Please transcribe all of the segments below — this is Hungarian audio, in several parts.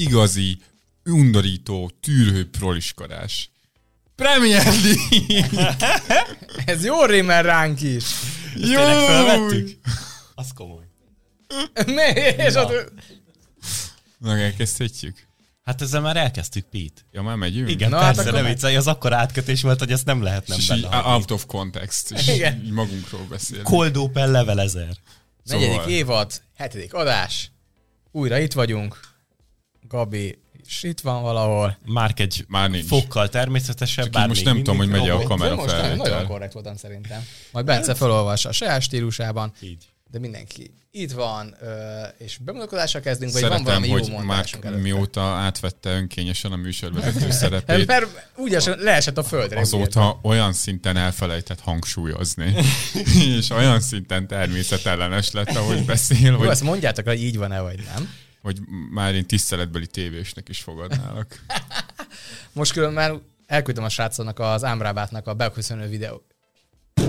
igazi, undorító, tűrhő proliskodás. Premier League! Ez jó rímel ránk is. Ezt felvettük? Az komoly. Ne, és Na. ott... Meg elkezdhetjük? Hát ezzel már elkezdtük, Pete. Ja, már megyünk? Igen, Na, Na, hát persze, akkor ne meg- viccelj, az akkor átkötés volt, hogy ezt nem lehet nem benne így out of context, és Igen. így magunkról beszélünk. Cold Open level 1000. Negyedik Szóval- évad, hetedik adás. Újra itt vagyunk. Gabi is itt van valahol. Márk egy Már nincs. fokkal természetesebb, Csak bár most nem tudom, hogy megy a kamera most nagyon, felvétel. nagyon korrekt voltam szerintem. Majd Bence felolvassa a saját stílusában, Így. de mindenki itt van, és bemutatkozásra kezdünk, vagy van Szeretem, valami hogy jó már mondásunk előtte. mióta átvette önkényesen a műsorvezető szerepét, Mert úgy esett, leesett a földre. azóta olyan szinten elfelejtett hangsúlyozni, és olyan szinten természetellenes lett, ahogy beszél, Jó, hogy, ezt mondjátok, hogy így van-e, vagy nem. Hogy már én tiszteletbeli tévésnek is fogadnálak. Most külön már elküldtem a srácoknak az Ámrábátnak a beköszönő videó.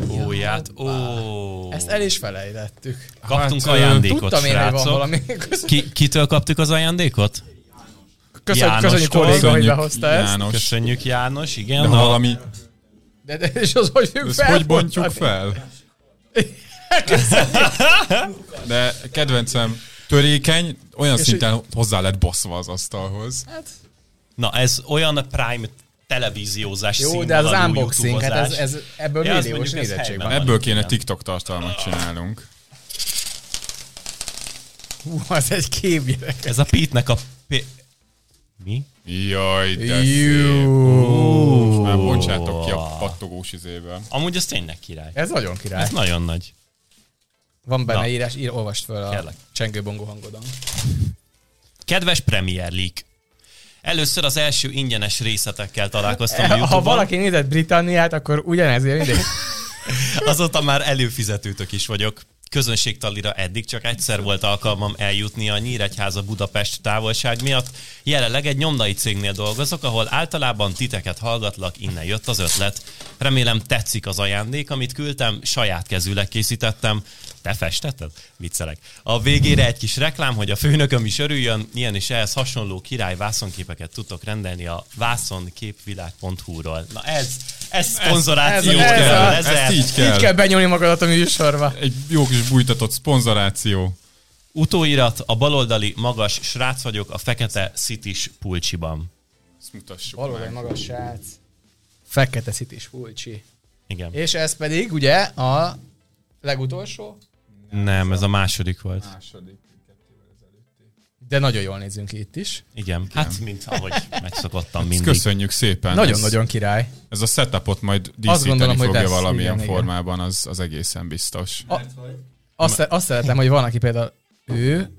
Óját, ó. Ezt el is felejtettük. Kaptunk Hát, ajándékot, Tudtam én, hogy van valami. Ki, kitől kaptuk az ajándékot? Köszönjük, köszönjük Jánostól. kolléga, hogy Köszönjük, behozta ezt. János. Köszönjük János, igen. De a- valami, De, de és az hogy fogjuk ezt hogy bontjuk fel? De kedvencem törékeny, olyan És szinten hozzá lett baszva az asztalhoz. Hát, Na ez olyan Prime televíziózás jó, de az unboxing, hát ez, ez ebből Ja, milliós nézettség van. Ebből kéne igen. TikTok tartalmat csinálnunk. Hú, az egy kép gyerek. Ez a Pete-nek a... P- Mi? Jaj, de szép. Most már bontsátok ki a pattogós izéből. Amúgy ez tényleg király. Ez nagyon király. Ez nagyon nagy. Van benne Na. írás, ír, olvast föl a Kérlek. csengőbongó hangodon. Kedves Premier League! Először az első ingyenes részletekkel találkoztam a Ha YouTube-on. valaki nézett Britanniát, akkor ugyanez jön ide. Azóta már előfizetőtök is vagyok. Közönségtalira eddig csak egyszer volt alkalmam eljutni a Nyíregyháza Budapest távolság miatt. Jelenleg egy nyomdai cégnél dolgozok, ahol általában titeket hallgatlak, innen jött az ötlet. Remélem tetszik az ajándék, amit küldtem, saját kezűleg készítettem. Te festetted? Viccelek. A végére egy kis reklám, hogy a főnököm is örüljön, ilyen is ehhez hasonló király vászonképeket tudtok rendelni a vászonképvilág.hu-ról. Na ez, ez szponzoráció. ez- ez kell, a- ez Ezt el. így kell. Így kell benyomni magadat a műsorba. Egy jó kis bújtatott szponzoráció. Utóirat, a baloldali magas srác vagyok a fekete szitis pulcsiban. Ezt mutassuk egy magas srác. Fekete szitis pulcsi. Igen. És ez pedig ugye a legutolsó, Nem, ez a második volt. Második. de nagyon jól nézünk ki itt is. Igen. Hát, mint ahogy megszokottam mindig. köszönjük szépen. Nagyon-nagyon király. ez a setupot majd Azt díszíteni gondolom, hogy fogja lesz. valamilyen Igen, igen. formában, az, az egészen biztos. A, azt, azt szeretem, hogy van, aki például ő,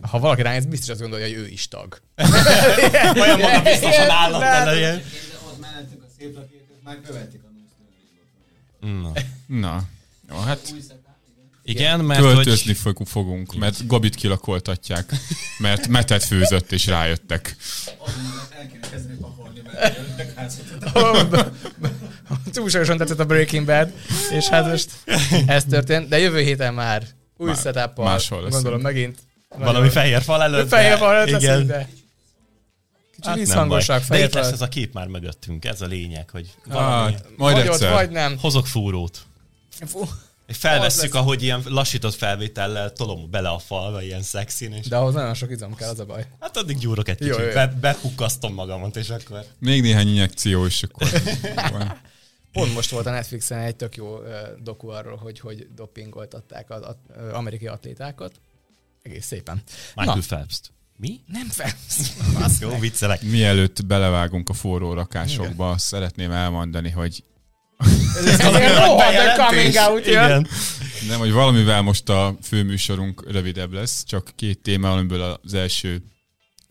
ha valaki ránéz, biztos azt gondolja, hogy ő is tag. Olyan magabiztosan állat Nem. elején. De ott mellettünk a szép lakét, már követik a Na. Na, jó, hát Igen, mert költözni hogy... fog- fogunk, mert Gabit kilakoltatják, mert metet főzött és rájöttek. El kéne kezdeni pakolni, mert. Túlságosan tetszett a Breaking Bad, és hát most ez történt, de jövő héten már új Már setup máshol leszünk. gondolom megint. Valami fehér fal előtt. fehér van előtt Igen. de kicsit Hát nem baj. De itt lesz fal. ez a kép már mögöttünk, ez a lényeg, hogy valami. Ah, majd vagy ott, egyszer. vagy nem. Hozok fúrót. Fú, Felvesszük, ahogy ilyen lassított felvétellel tolom bele a falba, ilyen szexin, és De ahhoz nagyon sok izom kell, az a baj. hát addig gyúrok egy Jó, kicsit, jó. be, bepukkasztom magamat, és akkor... Még néhány injekció, és akkor. Pont most volt a Netflixen egy tök jó ö, doku arról, hogy hogy dopingoltatták az at- ö, amerikai atlétákat. Egész szépen. Michael Na, Phelps-t. Mi? nem felsz. Jó, viccelek. Mielőtt belevágunk a forró rakásokba, szeretném elmondani, hogy Ez egy rohadt a coming out jön. Igen. nem, hogy valamivel most a főműsorunk rövidebb lesz, csak két téma, amiből az első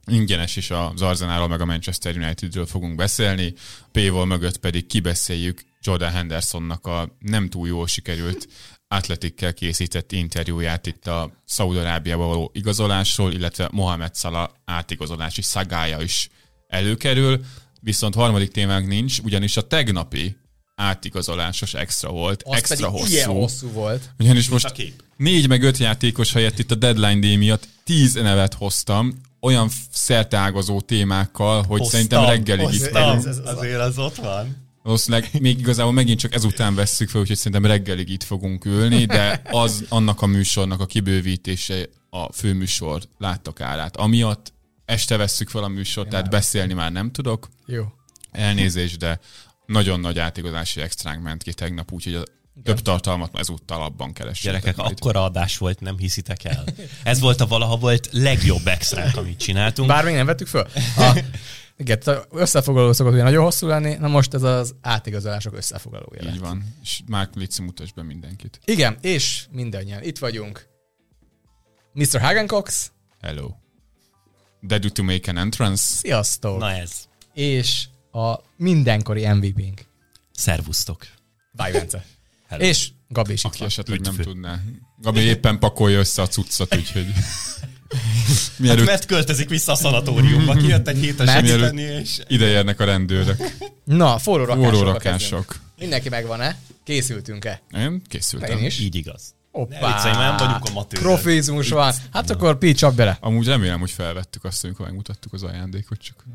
ingyenes is az Arsenalról meg a Manchester Unitedről fogunk beszélni, P-val mögött pedig kibeszéljük Jordan Hendersonnak a nem túl jól sikerült atletikkel készített interjúját itt a Szaudarábiába való igazolásról, illetve Mohamed Salah átigazolási szagája is előkerül, viszont harmadik témánk nincs, ugyanis a tegnapi átigazolásos extra volt, Az extra pedig hosszú. ilyen hosszú volt. Ugyanis most kép. négy meg öt játékos helyett itt a deadline day miatt tíz nevet hoztam, olyan szerteágazó témákkal, hogy Hoztam, szerintem reggelig itt hoztam. vagyunk. Ez- ez- Azért az ott van. Valószínűleg még igazából megint csak ezután vesszük fel, úgyhogy szerintem reggelig itt fogunk ülni, de az annak a műsornak a kibővítése a főműsor láttak árát. Amiatt este vesszük fel a műsort, tehát beszélni már nem tudok. Jó. Elnézést, de nagyon nagy átigazási extránk ment ki tegnap, úgyhogy a több tartalmat ezúttal abban keressétek. Gyerekek, majd. akkora adás volt, nem hiszitek el. Ez volt a valaha volt legjobb extránk, amit csináltunk. Bár még nem vettük föl. A, igen, összefoglaló szokott ugye nagyon hosszú lenni, na most ez az átigazolások összefoglalója. lett. Így van. És már Lici mutasd be mindenkit. Igen, és mindannyian itt vagyunk. Mr. Hagencox, Hello. Did to make an entrance? sziasztok! Na ez. És a mindenkori MVP-nk, Szervusztok. Báj Bence. Hello. És Gabi is itt Aki van. esetleg nem Üdv. tudná. Gabi éppen pakolja össze a cuccot, úgyhogy... Hát Mielőtt mert költözik vissza a szanatóriumba, kijött egy Mert- segíteni, és ideérnek a rendőrök. Na, forró rakások. Forró rakások. Mindenki megvan-e? Készültünk-e? Én készültem. Én is. így igaz. Hoppá! viccelj, nem vagyunk a matőrök. Profizmus van. Hát akkor Pi, csap bele. Amúgy remélem, hogy felvettük azt, amikor megmutattuk az ajándékot, csak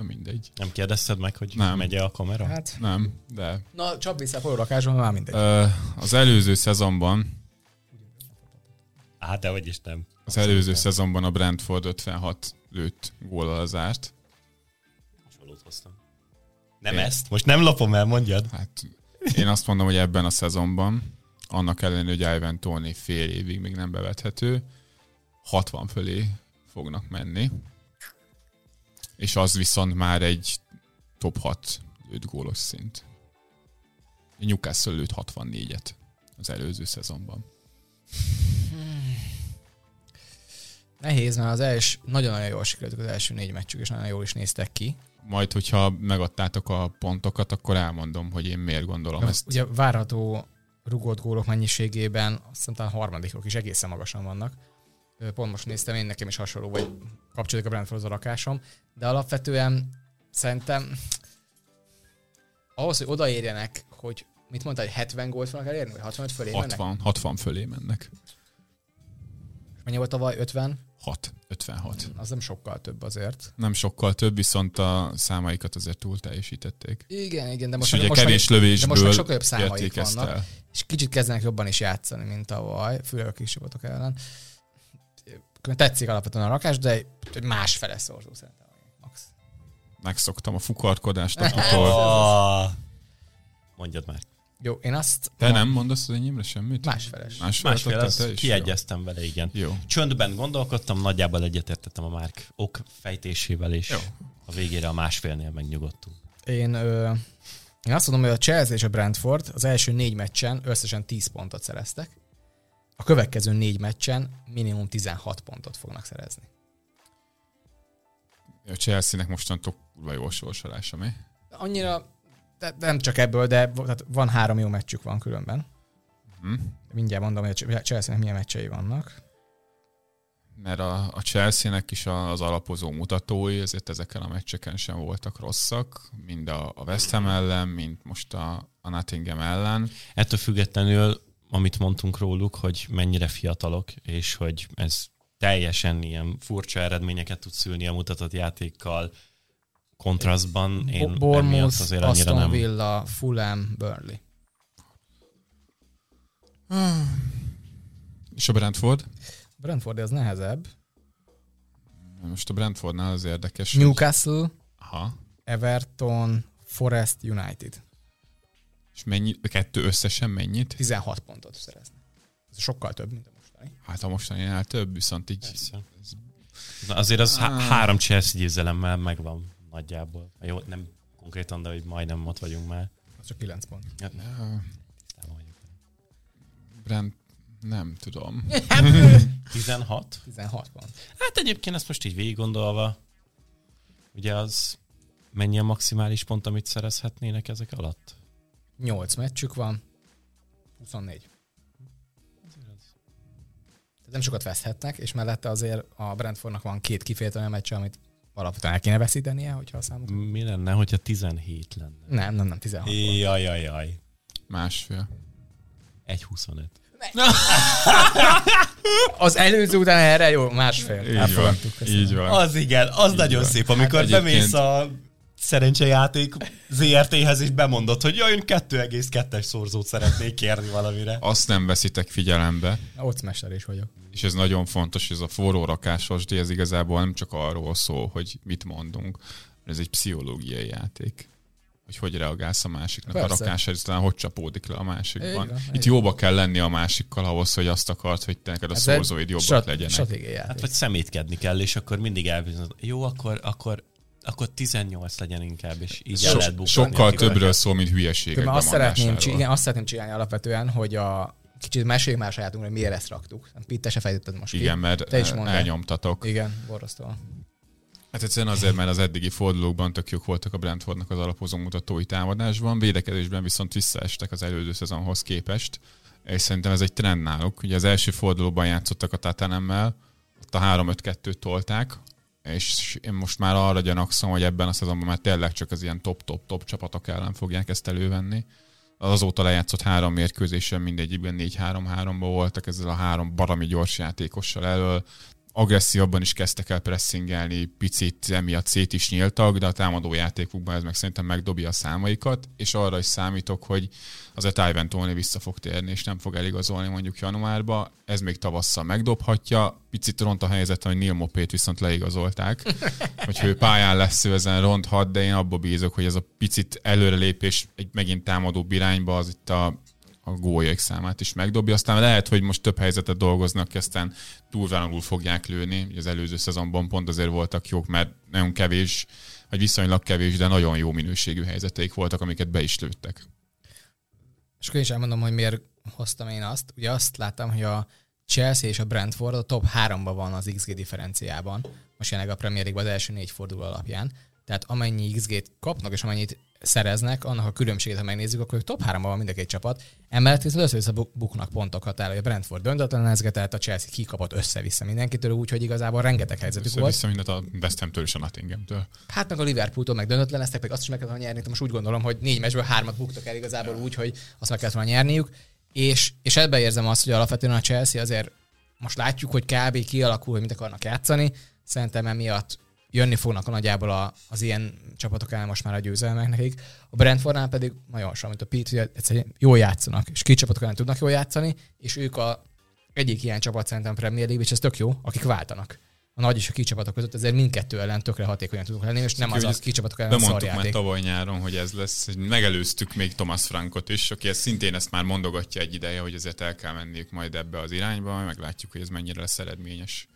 na mindegy. Nem kérdezted meg, hogy Nem. megy-e a kamera? Hát, Nem, de na, csap vissza a forró rakásban, már mindegy. ö, az előző szezonban Á, de hogy is nem. az előző szezonban a Brentford 56 lőtt góllal zárt. Hasonlót hoztam. Nem ezt? Most nem lopom el, mondjad. Hát én azt mondom, hogy ebben a szezonban, annak ellenére, hogy Ivan Tony fél évig még nem bevethető, 60 fölé fognak menni. És az viszont már egy top 6 lőtt gólos szint. Newcastle lőtt 64-et az előző szezonban. Nehéz, mert az első, nagyon-nagyon jól sikerültek az első négy meccsük, és nagyon jól is néztek ki. Majd, hogyha megadtátok a pontokat, akkor elmondom, hogy én miért gondolom ezt. Ugye várható rugott gólok mennyiségében azt hiszem talán harmadikok is egészen magasan vannak. Pont most néztem, én nekem is hasonló, vagy kapcsolódik a Brentfordhoz a rakásom, de alapvetően szerintem ahhoz, hogy odaérjenek, hogy mit mondtál, hogy 70 gólt fognak elérni, vagy 65 fölé mennek? 60, 60 fölé mennek. Mennyi volt tavaly? 50? 6, 56. Az nem sokkal több azért. Nem sokkal több, viszont a számaikat azért túl teljesítették. Igen, igen, de most, és ugye most kevés meg, de lövésből most meg sokkal jobb számaik vannak. el. és kicsit kezdenek jobban is játszani, mint tavaly, főleg a kis csapatok ellen. Tetszik alapvetően a rakás, de egy másfele szorzó szerintem. Max. Megszoktam a fukarkodást aputól. Oh. Mondjad már. Jó, én azt... Te nem mondasz az enyémre semmit? Másfeles. Adtál az te is? kiegyeztem vele, igen. Jó. Csöndben gondolkodtam, nagyjából egyetértettem a Márk ok fejtésével, és Jó. a végére a másfélnél megnyugodtunk. Én, ö, én azt mondom, hogy a Chelsea és a Brentford az első négy meccsen összesen 10 pontot szereztek. A következő négy meccsen minimum 16 pontot fognak szerezni. A Chelsea-nek mostantól kurva jó sorsolása, mi? Annyira, de nem csak ebből, de tehát van három jó meccsük van különben. Hm? Mindjárt mondom, hogy a Chelsea-nek milyen meccsei vannak. Mert a, a Chelsea-nek is az alapozó mutatói, ezért ezeken a meccseken sem voltak rosszak, mind a, a West Ham ellen, mind most a, a Nottingham ellen. Ettől függetlenül, amit mondtunk róluk, hogy mennyire fiatalok, és hogy ez teljesen ilyen furcsa eredményeket tud szülni a mutatott játékkal, kontrasztban, én Bournemouth, azért annyira Aston nem. Villa, Fulham, Burnley. És a Brentford? Brentford az nehezebb. Most a Brentfordnál az érdekes, hogy... Newcastle, Aha. Everton, Forest United. És mennyi, a kettő összesen mennyit? 16 pontot szereznek. Ez sokkal több, mint a mostani. Hát a mostaninál több, viszont így... Persze. Na, azért az há- három Chelsea győzelemmel megvan nagyjából. Jó, nem konkrétan, de hogy majdnem ott vagyunk már. Az csak 9 pont. Tisztában vagyok. Brent... Nem tudom. 16? 16 pont. Hát egyébként ezt most így végig gondolva, ugye az mennyi a maximális pont, amit szerezhetnének ezek alatt? 8 meccsük van, 24. Tehát nem sokat veszhetnek, és mellette azért a Brentfordnak van két kifejezetten olyan meccse, amit alapvetően el kéne veszítenie, hogyha a számuk. Mi lenne, hogyha 17 lenne? Nem, nem, nem, 16 pont. Jaj, jaj, jaj. Másfél. 1,25. Az előző után erre jó, másfél. Így van, így van. Az igen, az Így nagyon van. szép, amikor Hát bemész a szerencsejáték ZRT-hez, és bemondod, hogy jaj, én 2,2-es szorzót szeretnék kérni valamire. Azt nem veszitek figyelembe, Ott mester is vagyok. és ez nagyon fontos, hogy ez a forró rakásos, de ez igazából nem csak arról szól, hogy mit mondunk, ez egy pszichológiai játék hogy hogy reagálsz a másiknak Persze. a rakásra, és talán hogy csapódik le a másikban. van, Itt így jóba kell lenni a másikkal ahhoz, hogy azt akart, hogy te neked a egy szorzóid jobbak strat- legyenek. Hát vagy szemétkedni kell, és akkor mindig elbizonyod, jó, akkor, akkor, akkor 18 legyen inkább, és így So, lehet sokkal többről szól, mint hülyeségek azt szeretném, igen, azt szeretném csinálni alapvetően, hogy a kicsit meséljük már sajátunkra, hogy miért ezt raktuk. Itt te se fejtetted most Igen, ki. mert Te is mondd el. elnyomtatok. Igen, borzasztó. Hát egyszerűen azért, mert az eddigi fordulókban tök jók voltak a Brentfordnak az alapozó mutatói támadásban, védekezésben viszont visszaestek az előző szezonhoz képest, és szerintem ez egy trend náluk. Ugye az első fordulóban játszottak a Tatanámmel, ott a 3-5-2-t tolták, és én most már arra gyanakszom, hogy ebben a szezonban már tényleg csak az ilyen top-top-top csapatok ellen fogják ezt elővenni. Az azóta lejátszott három mérkőzésen mindegyikben 4-3-3-ban voltak, ezzel a három barami gyors játékossal elől, agresszívabban is kezdtek el pressingelni, picit emiatt szét is nyíltak, de a támadó játékukban ez meg szerintem megdobja a számaikat, és arra is számítok, hogy azért Ivan Tony vissza fog térni, és nem fog eligazolni mondjuk januárba. Ez még tavasszal megdobhatja. Picit ront a helyzet, hogy Neil Mopét viszont leigazolták. hogy ő pályán lesz, ő ezen ronthat, de én abba bízok, hogy ez a picit előrelépés egy megint támadó irányba, az itt a a góljaik számát is megdobja. Aztán lehet, hogy most több helyzetet dolgoznak, ki aztán túlvánul fogják lőni. Az előző szezonban pont azért voltak jók, mert nagyon kevés, vagy viszonylag kevés, de nagyon jó minőségű helyzeteik voltak, amiket be is lőttek. És akkor is elmondom, hogy miért hoztam én azt. Ugye azt láttam, hogy a Chelsea és a Brentford a top 3-ban van az XG differenciában, most jelenleg a Premier League az első négy forduló alapján. Tehát amennyi XG-t kapnak és amennyit szereznek, annak a különbséget, ha megnézzük, akkor ők top 3-ban van mind a két csapat. Emellett viszont össze-vissza buk- buknak pontokat el, a Brentford döntetlenezgetett, a Chelsea kikapott össze-vissza mindenkitől, úgyhogy igazából rengeteg helyzetük volt. Vissza mindent a West Hamtől és a Nottinghamtől. Hát meg a Liverpooltól meg döntetleneztek, meg azt is meg kellett volna nyerni. Most úgy gondolom, hogy négy meccsből hármat buktak el igazából úgy, hogy azt meg kellett volna nyerniük. És, és ebbe érzem azt, hogy alapvetően a Chelsea azért most látjuk, hogy kb. kialakul, hogy mit akarnak játszani. Szerintem emiatt jönni fognak a nagyjából a, az ilyen csapatok ellen most már a győzelmek nekik. A Brentfordnál pedig nagyon hasonló, mint a Pete, hogy egyszerűen jól játszanak, és két csapatok ellen tudnak jól játszani, és ők a egyik ilyen csapat szerintem Premier League, és ez tök jó, akik váltanak. A nagy és a kis csapatok között ezért mindkettő ellen tökre hatékonyan tudunk lenni, és nem az Úgyhogy a kis csapatok ellen Bemondtuk már tavaly nyáron, hogy ez lesz. hogy Megelőztük még Thomas Frankot is, aki ezt szintén ezt már mondogatja egy ideje, hogy ezért el kell menniük majd ebbe az irányba, meglátjuk, hogy ez mennyire lesz eredményes.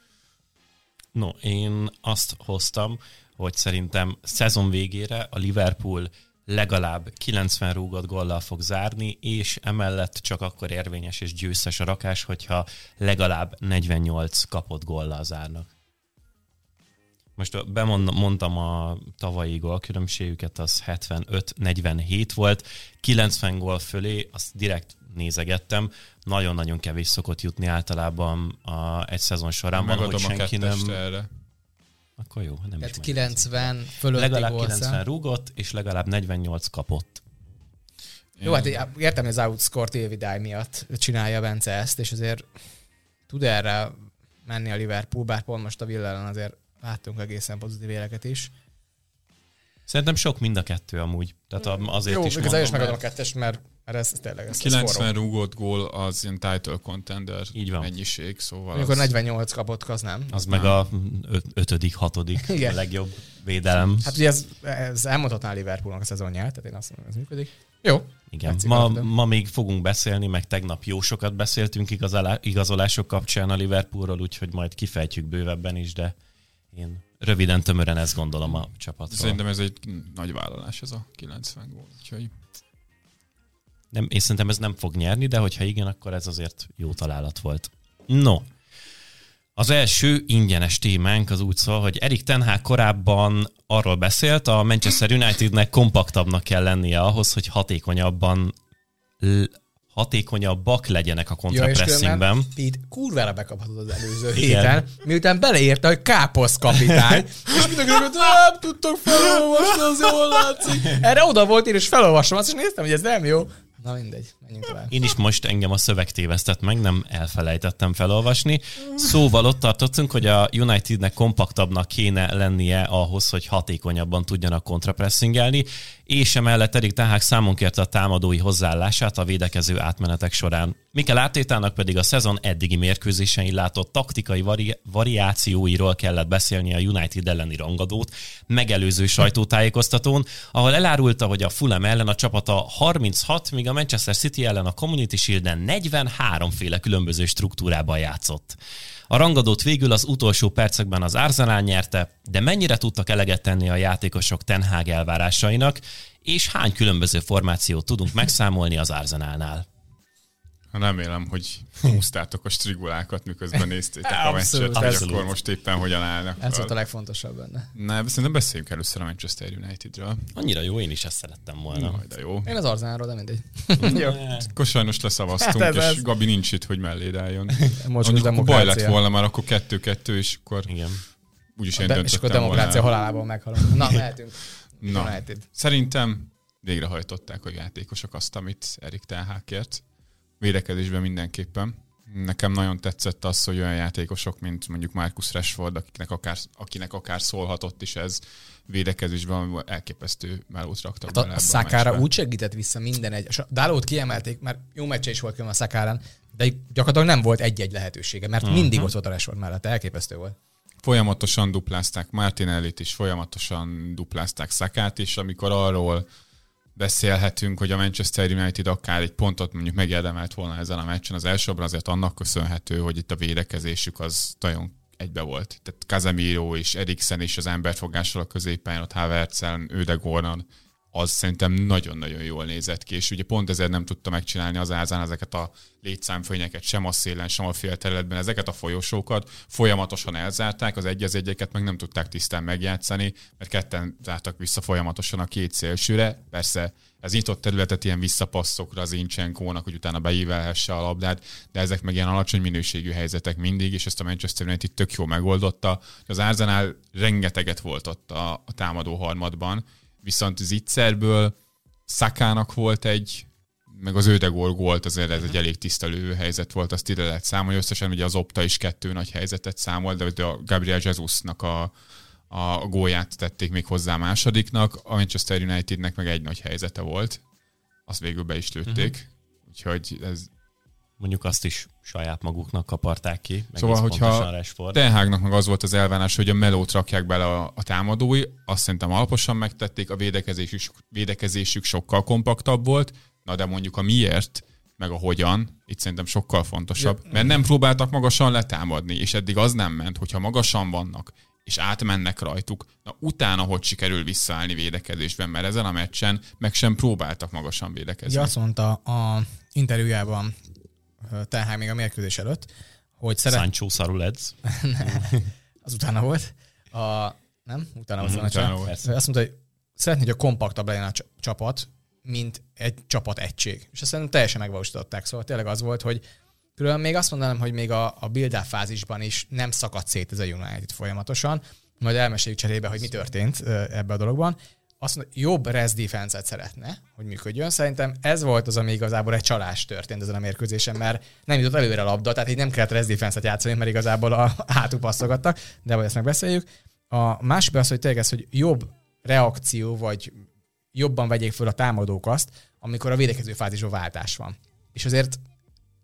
No, én azt hoztam, hogy szerintem szezon végére a Liverpool legalább 90 rúgott gollal fog zárni, és emellett csak akkor érvényes és győztes a rakás, hogyha legalább 48 kapott gollal zárnak. Most bemondtam a tavalyi gólkülönbségüket, az 75-47 volt, 90 gól fölé, azt direkt nézegettem, nagyon-nagyon kevés szokott jutni általában a, egy szezon során, van, hogy senki nem... erre. Akkor jó, nem is Tehát megnézem. 90 fölötti Legalább gólszám. 90 rúgott, és legalább 48 kapott. Jó, hát értem, hogy az outscore tévidály miatt csinálja Bence ezt, és azért tud erre menni a Liverpool, bár pont most a Villa ellen azért láttunk egészen pozitív éleket is. Szerintem sok mind a kettő amúgy. Tehát azért Jó, is igazán is mondom, megadom a kettest, mert, mert ez, ez tényleg ez, ez 90 forró. rúgott gól az ilyen title contender Így van. mennyiség, szóval Amikor az, 48 kapott, az nem. az meg a öt- ötödik, hatodik Igen. a legjobb védelem. Hát ugye ez, ez elmondhatná a Liverpoolnak a szezonját, tehát én azt mondom, ez működik. Jó. Igen. Ma, ma még fogunk beszélni, meg tegnap jó sokat beszéltünk igazolá- igazolások kapcsán a Liverpoolról, úgyhogy majd kifejtjük bővebben is, de én röviden, tömören ezt gondolom a csapatról. Szerintem ez egy nagy vállalás ez a 90 gól. Úgyhogy Nem, és szerintem ez nem fog nyerni, de hogyha igen, akkor ez azért jó találat volt. No, az első ingyenes témánk az úgy szól, hogy Erik Ten Hag korábban arról beszélt, a Manchester Unitednek kompaktabbnak kell lennie ahhoz, hogy hatékonyabban l- hatékonyabbak legyenek a Ja, kontrapressingben. Pete kurvára bekaphatod az előző Igen. héten, miután beleírta, hogy káposz kapitány, és mindenki nem tudtok felolvasni, az jól látszik. Erre oda volt én, és felolvasom azt, és néztem, hogy ez nem jó. Na mindegy, Menjünk tovább. Én is most engem a szöveg tévesztett meg, nem elfelejtettem felolvasni. Szóval ott tartottunk, hogy a Unitednek kompaktabbnak kéne lennie ahhoz, hogy hatékonyabban tudjanak kontrapressingelni, és emellett Erik Tahák számon kérte a támadói hozzáállását a védekező átmenetek során. Mikel Ártétának pedig a szezon eddigi mérkőzésein látott taktikai vari- variációiról kellett beszélni a United elleni rangadót, megelőző sajtótájékoztatón, ahol elárulta, hogy a Fulham ellen a csapata 36, míg a Manchester City ellen a Community Shield-en 43 féle különböző struktúrában játszott. A rangadót végül az utolsó percekben az Arsenal nyerte, de mennyire tudtak eleget tenni a játékosok Ten elvárásainak, és hány különböző formációt tudunk megszámolni az Arsenalnál? Remélem, hogy húztátok a strigulákat, miközben néztétek a meccset, hogy abszolút. akkor most éppen hogyan állnak. Ez volt a legfontosabb benne. Ne, szerintem beszéljünk először a Manchester Unitedről. Annyira jó, én is ezt szerettem volna. Majd de jó. Én az Arzenálról, de mindegy. Jó. Akkor sajnos leszavaztunk, Hát ez és. Gabi nincs itt, hogy melléd álljon. Most Mondjuk akkor baj lett volna már, akkor kettő-kettő, és akkor Igen. úgyis én De, és akkor döntöttem demokrácia volna. halálából meghalunk. Na, mehetünk. Na, United. szerintem végrehajtották a játékosok azt, amit Erik Ten kért. Védekezésben mindenképpen. Nekem nagyon tetszett az, hogy olyan játékosok, mint mondjuk Marcus Rashford, akiknek akár, akinek akár szólhatott is ez védekezésben, elképesztő melót raktak Hát a, bele a ebbe Szakára meccsbe. úgy segített vissza minden egy. és a Dálót kiemelték, mert jó meccse is volt különben a Szakárán, de gyakorlatilag nem volt egy-egy lehetősége, mert uh-huh. mindig ott volt a Rashford mellett. Elképesztő volt. Folyamatosan duplázták Martinellit is, folyamatosan duplázták Szakát is, amikor arról beszélhetünk, hogy a Manchester United akár egy pontot mondjuk megérdemelt volna ezen a meccsen, az elsőbben azért annak köszönhető, hogy itt a védekezésük az nagyon egybe volt. Tehát Casemiro és Eriksen és az emberfogással a középpályán, ott Havertzel, Ödegornan, az szerintem nagyon-nagyon jól nézett ki, és ugye pont ezért nem tudta megcsinálni az ázán ezeket a létszámfényeket sem a szélen, sem a félterületben, ezeket a folyosókat folyamatosan elzárták, az egy az egyeket meg nem tudták tisztán megjátszani, mert ketten zártak vissza folyamatosan a két szélsőre. Persze ez nyitott területet ilyen visszapasszokra az Incsenkónak, hogy utána beívelhesse a labdát, de ezek meg ilyen alacsony minőségű helyzetek mindig, és ezt a Manchester United tök jól megoldotta. Az Arsenal rengeteget volt ott a, a támadó harmadban, viszont Zicserből Szakának volt egy, meg az Ödegor volt, azért ez egy elég tiszta helyzet volt, azt ide lehet számolni. Összesen ugye az Opta is kettő nagy helyzetet számol, de ugye a Gabriel Jesusnak a, a gólját tették még hozzá másodiknak, a Manchester Unitednek meg egy nagy helyzete volt. Azt végül be is lőtték. Uh-huh. Úgyhogy ez Mondjuk azt is saját maguknak kaparták ki. Meg Szóval, hogyha pontosan Rashford. Ten Hagnak meg az volt az elvárás, hogy a melót rakják bele a, a támadói, azt szerintem alaposan megtették, a védekezésük, védekezésük sokkal kompaktabb volt, na de mondjuk a miért, meg a hogyan, itt szerintem sokkal fontosabb, mert nem próbáltak magasan letámadni, és eddig az nem ment, hogyha magasan vannak, és átmennek rajtuk, na utána hogy sikerül visszaállni védekezésben, mert ezen a meccsen meg sem próbáltak magasan védekezni. Ugye azt mondta a interjújában Ten még a mérkőzés előtt, hogy szeret, Sancho szarul edz. az utána volt. A, nem? Utána volt. A utána meccs. volt. Azt mondta, hogy szeretné, hogy a kompaktabb legyen a cs- csapat, mint egy csapat egység. És ezt szerintem teljesen megvalósították. Szóval tényleg az volt, hogy különben még azt mondanám, hogy még a, a build fázisban is nem szakadt szét ez a United folyamatosan. Majd elmeséljük cserébe, hogy mi történt ebbe a dologban. Azt mondta, jobb res defense-et szeretne, hogy működjön. Szerintem ez volt az, ami igazából egy csalás történt ezen a mérkőzésen, mert nem jutott előre a labda, tehát így nem kellett res defense-et játszani, mert igazából a hátul passzolgattak, de vagy ezt megbeszéljük. A másik az, hogy tényleg ez, hogy jobb reakció, vagy jobban vegyék föl a támadók azt, amikor a védekező fázisban váltás van. És azért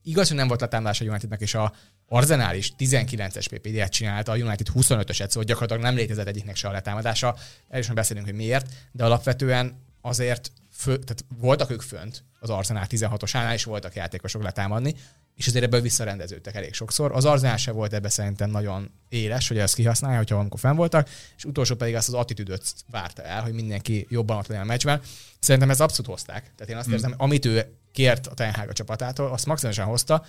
igaz, hogy nem volt a támadás a Unitednek, és a Arsenal is 19-es PPD-et csinálta, a United 25-öset, szóval gyakorlatilag nem létezett egyiknek se a letámadása. Majd beszélünk, hogy miért, de alapvetően azért fő, tehát voltak ők fönt az Arsenal 16-osánál, és voltak játékosok letámadni, és azért ebből visszarendeződtek elég sokszor. Az Arsenal se volt ebbe szerintem nagyon éles, hogy ezt kihasználja, hogyha amikor fenn voltak, és utolsó pedig azt az attitűdöt várta el, hogy mindenki jobban ott legyen a meccsben. Szerintem ez abszolút hozták. Tehát én azt érzem, hogy amit ő kért a Ten Hag a csapatától, azt maximálisan hozta,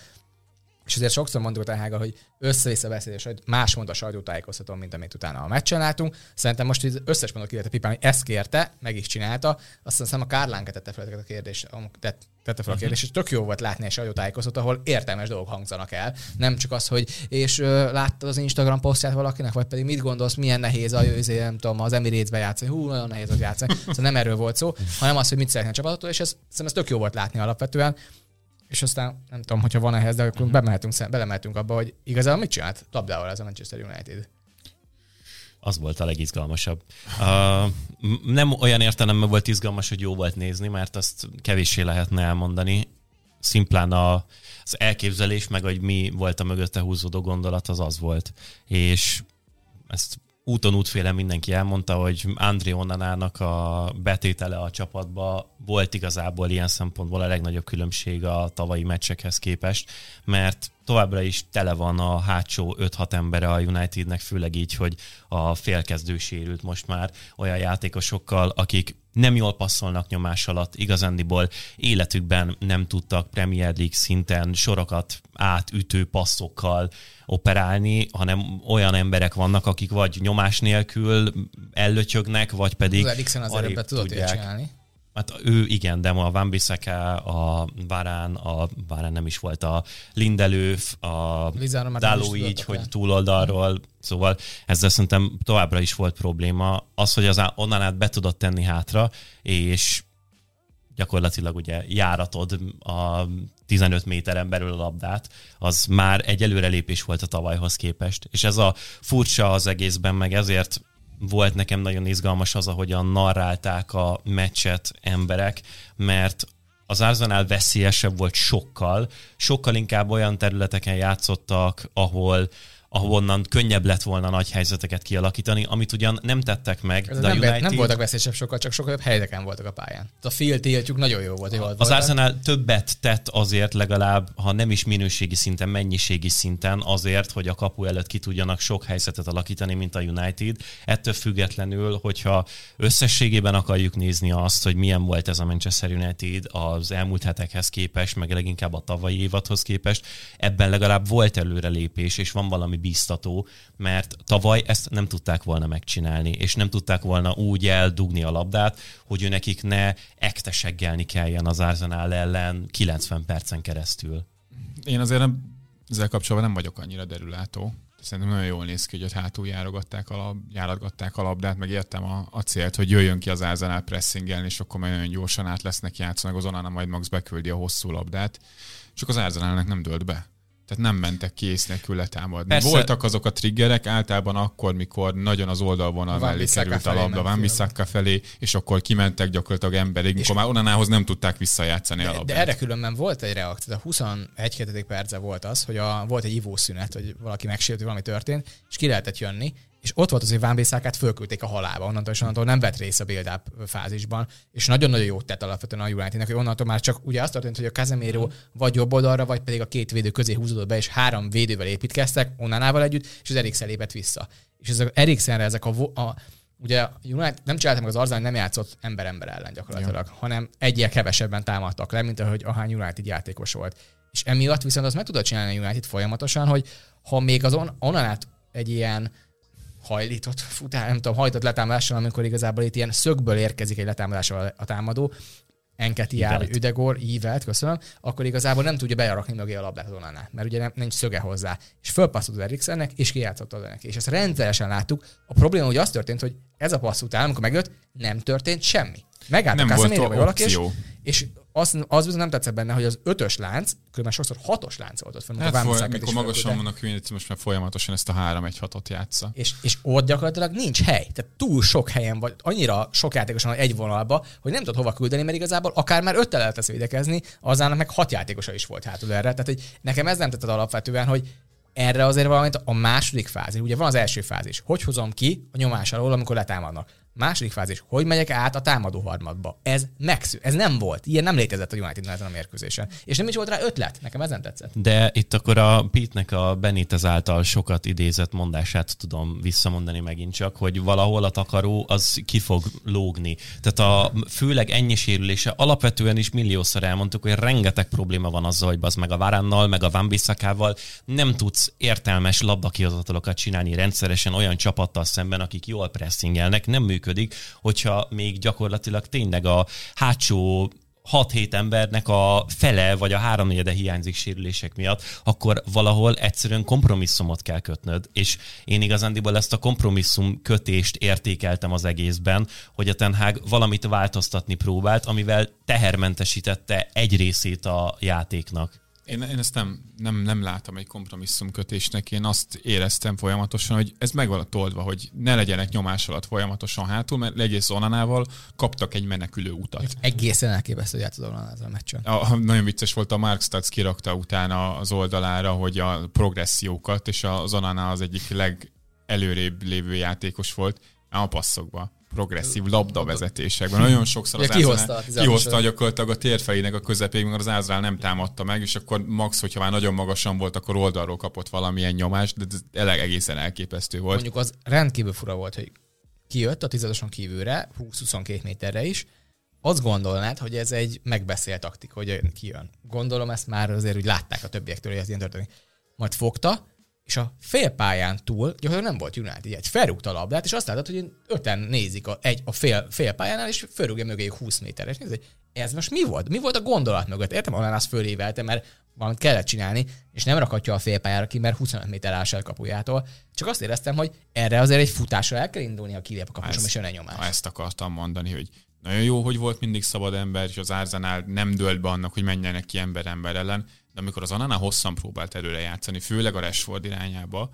és azért sokszor mondtuk a Haggal, hogy össze-vissza beszélés, hogy más mond a sajtótájékoztatón, mint amit utána a meccsen látunk. Szerintem most az összes mondok illetve Pipán, hogy ezt kérte, meg is csinálta. Azt hiszem a Kárlánka tette fel a kérdést, tett, tette fel a kérdést, és tök jó volt látni egy sajtótájékoztatót, ahol értelmes dolgok hangzanak el. Nem csak az, hogy és ö, láttad az Instagram posztját valakinek, vagy pedig mit gondolsz, milyen nehéz a izé, nem tudom, az Emirates-be játszani, hú, nagyon nehéz ott játszani. Szóval nem erről volt szó, hanem az, hogy mit szeretne a csapattól, és ez, szerintem ez tök jó volt látni alapvetően. És aztán nem tudom, hogyha van ehhez, de akkor bemehetünk, szem- belemehetünk abba, hogy igazából mit csinált labdával ez a Manchester United. Az volt a legizgalmasabb. Uh, nem olyan értelemben volt izgalmas, hogy jó volt nézni, mert azt kevéssé lehetne elmondani. Szimplán a, az elképzelés, meg hogy mi volt a mögötte húzódó gondolat, az az volt. És ezt úton útféle mindenki elmondta, hogy André Onanának a betétele a csapatba. Volt igazából ilyen szempontból a legnagyobb különbség a tavalyi meccsekhez képest, mert továbbra is tele van a hátsó 5-6 embere a Unitednek, főleg így, hogy a félkezdő sérült most már olyan játékosokkal, akik nem jól passzolnak nyomás alatt, igazándiból életükben nem tudtak Premier League szinten sorokat átütő passzokkal operálni, hanem olyan emberek vannak, akik vagy nyomás nélkül ellötyögnek, vagy pedig Az Eriksen ilyet tudják. csinálni. Hát ő igen, de ma a Van Bissaka, a Varán, a Varán nem is volt a Lindelöf, a Dáló így, hogy túloldalról, szóval ezzel szerintem továbbra is volt probléma. Az, hogy az onnan át be tudott tenni hátra, és gyakorlatilag ugye járatod a 15 méteren belül a labdát, az már egy előrelépés volt a tavalyhoz képest. És ez a furcsa az egészben, meg ezért volt nekem nagyon izgalmas az, ahogyan narrálták a meccset emberek, mert az Arsenal veszélyesebb volt sokkal, sokkal inkább olyan területeken játszottak, ahol ahonnan könnyebb lett volna nagy helyzeteket kialakítani, amit ugyan nem tettek meg, Ez de a nem, United... nem voltak veszélyesebb sokkal, csak sokkal jobb helyeken voltak a pályán. A field tiltjuk nagyon jó volt, hogy Az voltak. Arsenal többet tett azért legalább, ha nem is minőségi szinten, mennyiségi szinten azért, hogy a kapu előtt ki tudjanak sok helyzetet alakítani, mint a United. Ettől függetlenül, hogyha összességében akarjuk nézni azt, hogy milyen volt ez a Manchester United az elmúlt hetekhez képest, meg leginkább a tavalyi évadhoz képest, ebben legalább volt előrelépés, és van valami bíztató, mert tavaly ezt nem tudták volna megcsinálni, és nem tudták volna úgy eldugni a labdát, hogy ő nekik ne ekteseggelni kelljen az Arsenal ellen 90 percen keresztül. Én azért nem, ezzel kapcsolatban nem vagyok annyira derülátó. Szerintem nagyon jól néz ki, hogy ott hátul járogatták a, lab, járatgatták a labdát, meg értem a, a célt, hogy jöjjön ki az Arsenal pressingelni, és akkor nagyon gyorsan át lesznek játszani, az Onana majd Max beküldi a hosszú labdát, csak az Arsenalnek nem dölt be. Tehát nem mentek ki ész nélkül letámadni. Persze. Voltak azok a triggerek, általában akkor, mikor nagyon az oldalvonal Van mellé került a labda, Van a Bissaka felé, és akkor kimentek gyakorlatilag emberig, mikor már Onanához nem tudták visszajátszani a De, labdát. de erre különben volt egy reakció. A 21 2. perce volt az, hogy a, volt egy ivószünet, hogy valaki megsérült, hogy valami történt, és ki lehetett jönni, és ott volt az, hogy Van Bissákát fölküldték a halálba, onnantól és onnantól nem vett részt a build-up fázisban, és nagyon-nagyon jót tett alapvetően a Unitednek, hogy onnantól már csak ugye az történt, hogy a Casemiro vagy jobb oldalra, vagy pedig a két védő közé húzódott be, és három védővel építkeztek, onnánával együtt, és az Eriksen lépett vissza. És ezek Eriksenre ezek a, a ugye United nem csinálta meg az Arsenal, nem játszott ember-ember ellen gyakorlatilag, ja. hanem egyel kevesebben támadtak le, mint ahogy ahány United játékos volt. És emiatt viszont azt meg tudod csinálni a United folyamatosan, hogy ha még az on- onnan át egy ilyen hajlított futás, nem tudom, hajtott letámadással, amikor igazából itt ilyen szögből érkezik egy letámadással a támadó, vagy Ívelt. Üdegor, Ívelt, köszönöm, akkor igazából nem tudja bejarakni mögé a labdát onannál, mert ugye nem, nincs szöge hozzá. És fölpasszolt az Eriksennek, és kijátszott az neki. És ezt rendszeresen láttuk. A probléma hogy az történt, hogy ez a passz után, amikor megjött, nem történt semmi. Megállt Nem a volt Casemiro vagy valaki, és, és az, az viszont nem tetszett benne, hogy az ötös lánc, különben sokszor hatos lánc volt ott amikor Hát, Bissakát mikor magasan vannak Unity, most már folyamatosan ezt a 3-1-6-ot játsza. És, és ott gyakorlatilag nincs hely. Tehát túl sok helyen vagy, annyira sok játékos van egy vonalba, hogy nem tudod hova küldeni, mert igazából akár már öttel lehetesz védekezni, azának meg hat játékosa is volt hátul erre. Tehát hogy nekem ez nem tetszett alapvetően, hogy erre azért valamit a második fázis, ugye van az első fázis, hogy hozom ki a nyomás alól, amikor letámadnak. Második fázis, hogy megyek át a támadó harmadba. Ez megszű, ez nem volt. Ilyen nem létezett a United ezen a mérkőzésen. És nem is volt rá ötlet. Nekem ez nem tetszett. De itt akkor a Pete-nek a Benitez által sokat idézett mondását tudom visszamondani megint csak, hogy valahol a takaró az ki fog lógni. Tehát a főleg ennyi sérülése alapvetően is milliószor elmondtuk, hogy rengeteg probléma van azzal, hogy az meg a Varánnal, meg a Van Bissakával nem tudsz értelmes labdakihozatalokat csinálni rendszeresen olyan csapattal szemben, akik jól pressingelnek, nem működik, hogyha még gyakorlatilag tényleg a hátsó 6-7 embernek a fele vagy a háromnegyede hiányzik sérülések miatt, akkor valahol egyszerűen kompromisszumot kell kötnöd. És én igazándiból ezt a kompromisszum kötést értékeltem az egészben, hogy a Ten Hag valamit változtatni próbált, amivel tehermentesítette egy részét a játéknak. Én, én ezt nem, nem, nem látom egy kompromisszumkötésnek. Én azt éreztem folyamatosan, hogy ez meg van toldva, hogy ne legyenek nyomás alatt folyamatosan hátul, mert egész Onanával kaptak egy menekülő utat. Egészen elképesztő játszott Onana a meccsen. A, nagyon vicces volt, a Mark Stutz kirakta utána az oldalára, hogy a progressziókat, és az Onana az egyik legelőrébb lévő játékos volt a passzokba progresszív labdavezetésekben. Nagyon sokszor az kihozta a kihozta gyakorlatilag a térfelének a közepén, mert az Ázrál nem támadta meg, és akkor max, hogyha már nagyon magasan volt, akkor oldalról kapott valamilyen nyomást, de ez eleg egészen elképesztő volt. Mondjuk az rendkívül fura volt, hogy kijött a tizedoson kívülre, 20-22 méterre is, azt gondolnád, hogy ez egy megbeszélt taktik, hogy kijön. Gondolom ezt már azért úgy látták a többiektől, hogy ez ilyen történik. Majd fogta, és a félpályán túl, gyakorlatilag nem volt United, egy felrúgta a labdát, és azt látod, hogy öten nézik a, egy, a fél, félpályánál, és fölrúgja mögé 20 méterre. És nézd, ez most mi volt? Mi volt a gondolat mögött? Értem, azt fölévelte, mert valamit kellett csinálni, és nem rakatja a félpályára ki, mert 25 méter áll kapujától. Csak azt éreztem, hogy erre azért egy futásra el kell indulni, ha kilép a kapusom, és jön egy nyomás. Ezt akartam mondani, hogy nagyon jó, hogy volt mindig szabad ember, és az Arsenal nem dölt be annak, hogy menjenek ki ember ember ellen, de amikor az Anana hosszan próbált előre játszani, főleg a Rashford irányába,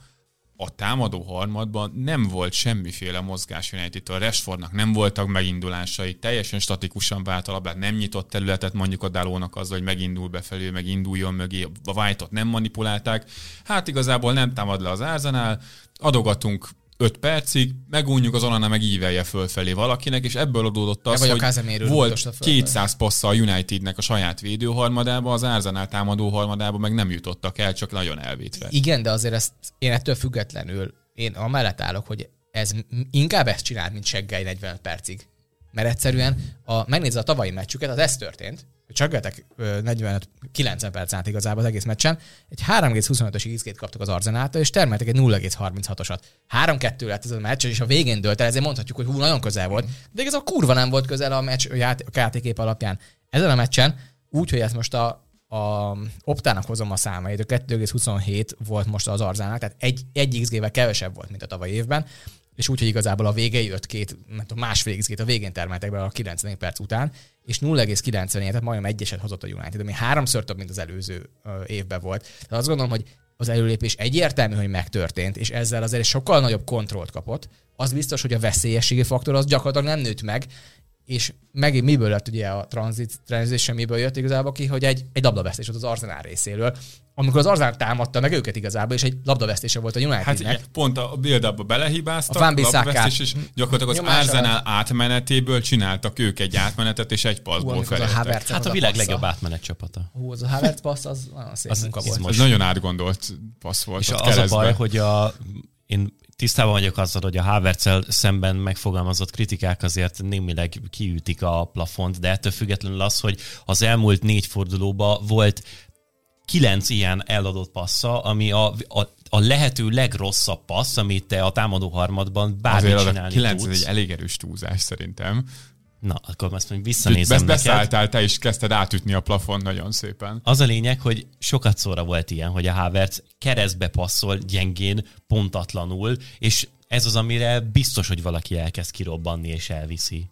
a támadó harmadban nem volt semmiféle mozgás United-től. A Rashfordnak nem voltak megindulásai, teljesen statikusan vált a labdát, nem nyitott területet mondjuk a Dalónak az, hogy megindul befelé, meg induljon mögé, a White-ot nem manipulálták. Hát igazából nem támad le az Arsenal, adogatunk 5 percig, megújjuk az Onana meg ívelje fölfelé valakinek, és ebből adódott az, a hogy Casemiro volt rúgdosta fölfelé. 200 passza a Unitednek a saját védőharmadába, az Arsenal támadó harmadába meg nem jutottak el, csak nagyon elvétve. Igen, de azért ezt én ettől függetlenül, én amellett állok, hogy ez inkább ezt csinált, mint seggely 45 percig. Mert egyszerűen, a, megnézze a tavalyi meccsüket, az ez történt, hogy csaggatek 45, 90 perc át igazából az egész meccsen, egy 3,25-ös XG-t kaptak az Arzenáltól, és termeltek egy 0,36-osat. 3-2 lett ez a meccs, és a végén dölt el, ezért mondhatjuk, hogy hú, nagyon közel volt. De igazából kurva nem volt közel a meccs a a játékép alapján. Ezen a meccsen, úgy, hogy ezt most a, a Optának hozom a számait, a 2,27 volt most az Arzának, tehát egy, egy XG-vel kevesebb volt, mint a tavalyi évben, és úgy, hogy igazából a vége jött két, nem tudom, másfél a végén termeltek be a 90 perc után, és 0,90 tehát majdnem egyeset hozott a United, ami háromszor több, mint az előző évben volt. Tehát azt gondolom, hogy az előlépés egyértelmű, hogy megtörtént, és ezzel azért sokkal nagyobb kontrollt kapott. Az biztos, hogy a veszélyességi faktor az gyakorlatilag nem nőtt meg, és megint miből lett ugye a transit, transition, miből jött igazából ki, hogy egy, egy labdavesztés volt az Arsenal részéről, amikor az Arsenal támadta meg őket igazából, és egy labdavesztése volt a Unitednek. Hát igen, pont a build belehibáztak, A labdavesztés, és gyakorlatilag az Arsenal átmenetéből csináltak ők egy átmenetet, és egy passzból az felértek. Hát a világ legjobb átmenet csapata. Hú, az a Havertz passz, az nagyon szép Az munka volt. Ez nagyon átgondolt passz volt. És az a baj, hogy a, én tisztában vagyok azzal, hogy a havertz szemben megfogalmazott kritikák azért némileg kiütik a plafont, de ettől függetlenül az, hogy az elmúlt négy fordulóban volt kilenc ilyen eladott passza, ami a, a, a lehető legrosszabb passz, amit te a támadó harmadban bármit Azért csinálni 9 ez tudsz. egy elég erős túlzás szerintem. Na, akkor azt mondjuk visszanézem neked. beszálltál te is kezdted átütni a plafon nagyon szépen. Az a lényeg, hogy sokat szóra volt ilyen, hogy a Havertz keresztbe passzol gyengén, pontatlanul, és ez az, amire biztos, hogy valaki elkezd kirobbanni és elviszi.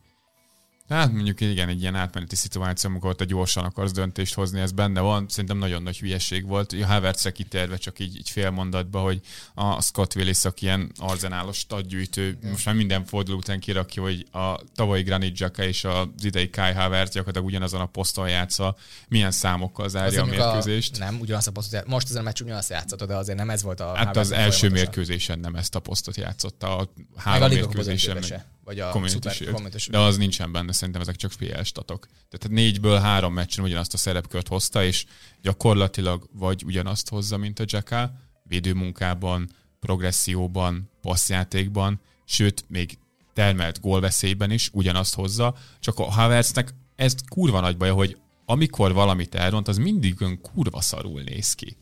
Hát mondjuk igen, egy ilyen átmeneti szituáció, amikor te gyorsan akarsz döntést hozni, ez benne van. Szerintem nagyon nagy hülyeség volt. A Havertzre kitérve csak így, így fél mondatba, hogy a Scott Willis, aki ilyen arzenálos statgyűjtő, most már minden forduló után kirakja, hogy a tavalyi Granit Xhaka és az idei Kai Havertz gyakorlatilag ugyanazon a poszton játsza, milyen számokkal zárja a Azért mondjuk mérkőzést. nem, ugyanazt a posztot, most ezen a meccs ugyanazt játszott, de azért nem ez volt a Hát az Havertz első folyamatosan. mérkőzésen nem ezt a posztot játszotta, a a három mérkőzésen. Meg- vagy a Community Shield. Community De az nincsen benne, szerintem ezek csak PL statok. Tehát négyből három meccsen ugyanazt a szerepkört hozta, és gyakorlatilag vagy ugyanazt hozza, mint a Jacka, védőmunkában, progresszióban, passzjátékban, sőt, még termelt gólveszélyben is ugyanazt hozza, csak a Havertznek ez kurva nagy baja, hogy amikor valamit elront, az mindig olyan kurva szarul néz ki.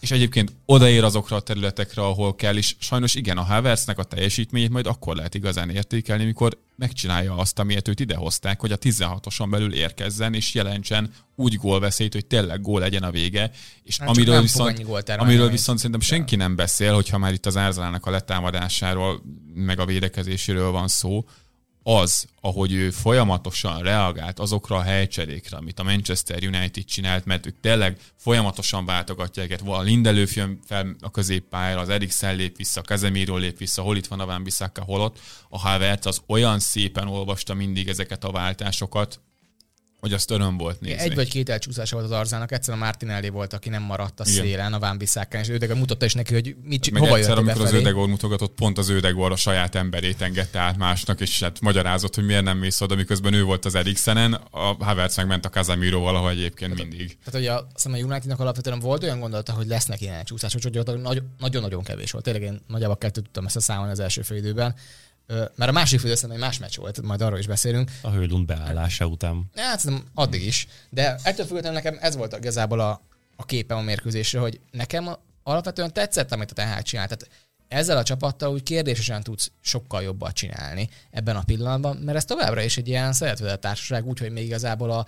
És egyébként odaér azokra a területekre, ahol kell, és sajnos igen, a Havertznek a teljesítményét majd akkor lehet igazán értékelni, mikor megcsinálja azt, amiért őt idehozták, hogy a 16-oson belül érkezzen, és jelentsen úgy gólveszélyt, hogy tényleg gól legyen a vége, és Hát amiről viszont, amiről viszont szerintem senki nem beszél, hogyha már itt az Árzalának a letámadásáról, meg a védekezéséről van szó, az, ahogy ő folyamatosan reagált azokra a helycserékre, amit a Manchester United csinált, mert ők tényleg folyamatosan váltogatják őket. A Lindelöf jön fel a középpályára, az Eriksen lép vissza, Casemiro lép vissza, hol itt van a Van Bissaka, hol ott. A Havertz az olyan szépen olvasta mindig ezeket a váltásokat, hogy azt öröm volt nézni. Egy vagy két elcsúszása volt az Arzának, egyszerűen a Martinelli volt, aki nem maradt a Igen. szélen, a Van Bissákán, és de mutatta is neki, hogy mit, meg hova egyszer, amikor az befelé. Ödegor mutogatott, pont az Ödegor a saját emberét engedte át másnak, és hát magyarázott, hogy miért nem mész oda, miközben ő volt az Eriksenen, a Havertz meg ment a Casemiroval, ahol egyébként mindig. Tehát ugye a, a Unitednak alapvetően volt olyan gondolata, hogy lesznek ilyen elcsúszások, hogy nagyon-nagyon kevés volt. Tényleg én nagyjából kettőt tudtam ezt számolni az első fél időben. Ö, Mert a másik fél időben egy más meccs volt, majd arról is beszélünk. A Hőlund beállása után. Hát szerintem addig is. De ettől függetlenül nekem ez volt igazából a, a képem a mérkőzésre, hogy nekem alapvetően tetszett, amit a TH csinált. Tehát ezzel a csapattal úgy kérdésesen tudsz sokkal jobbat csinálni ebben a pillanatban, mert ez továbbra is egy ilyen szeretvedett társaság, úgyhogy még igazából a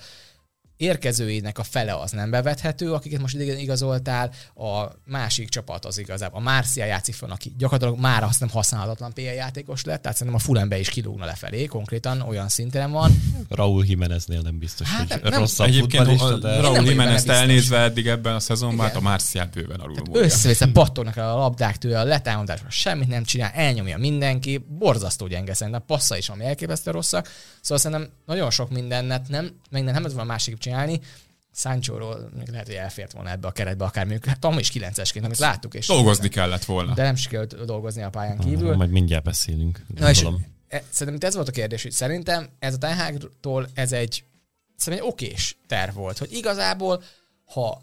érkezőinek a fele az nem bevethető, akiket most idegen igazoltál, a másik csapat az igazából. A Márcia játszik fel, aki gyakorlatilag már azt nem használhatatlan PL játékos lett, tehát szerintem a Fulhambe is kilógna lefelé, konkrétan olyan szinten van. Raúl Jimeneznél nem biztos, Hát hogy nem- rosszabb Egyébként futballista, a de... nem Raúl Jimenez elnézve eddig ebben a szezonban, hát a. Marcial bőven alul össze-vissza pattognak el a labdák tőle, a letámadásban semmit nem csinál, elnyomja mindenki, borzasztó gyenge szerintem, a passza is, ami elképesztő rosszak. Szóval szerintem nagyon sok mindennet nem, meg nem lehet volna másik csinálni. Sancho-ról még lehet, hogy elfért volna ebbe a keretbe, akár mondjuk, hát Tom is 9-esként, amit láttuk. És Dolgozni kellett volna. De nem sikerült dolgozni a pályán kívül. Majd mindjárt beszélünk. Na és e- szerintem ez volt a kérdés, hogy szerintem ez a Ten ez egy, szerintem egy okés terv volt, hogy igazából, ha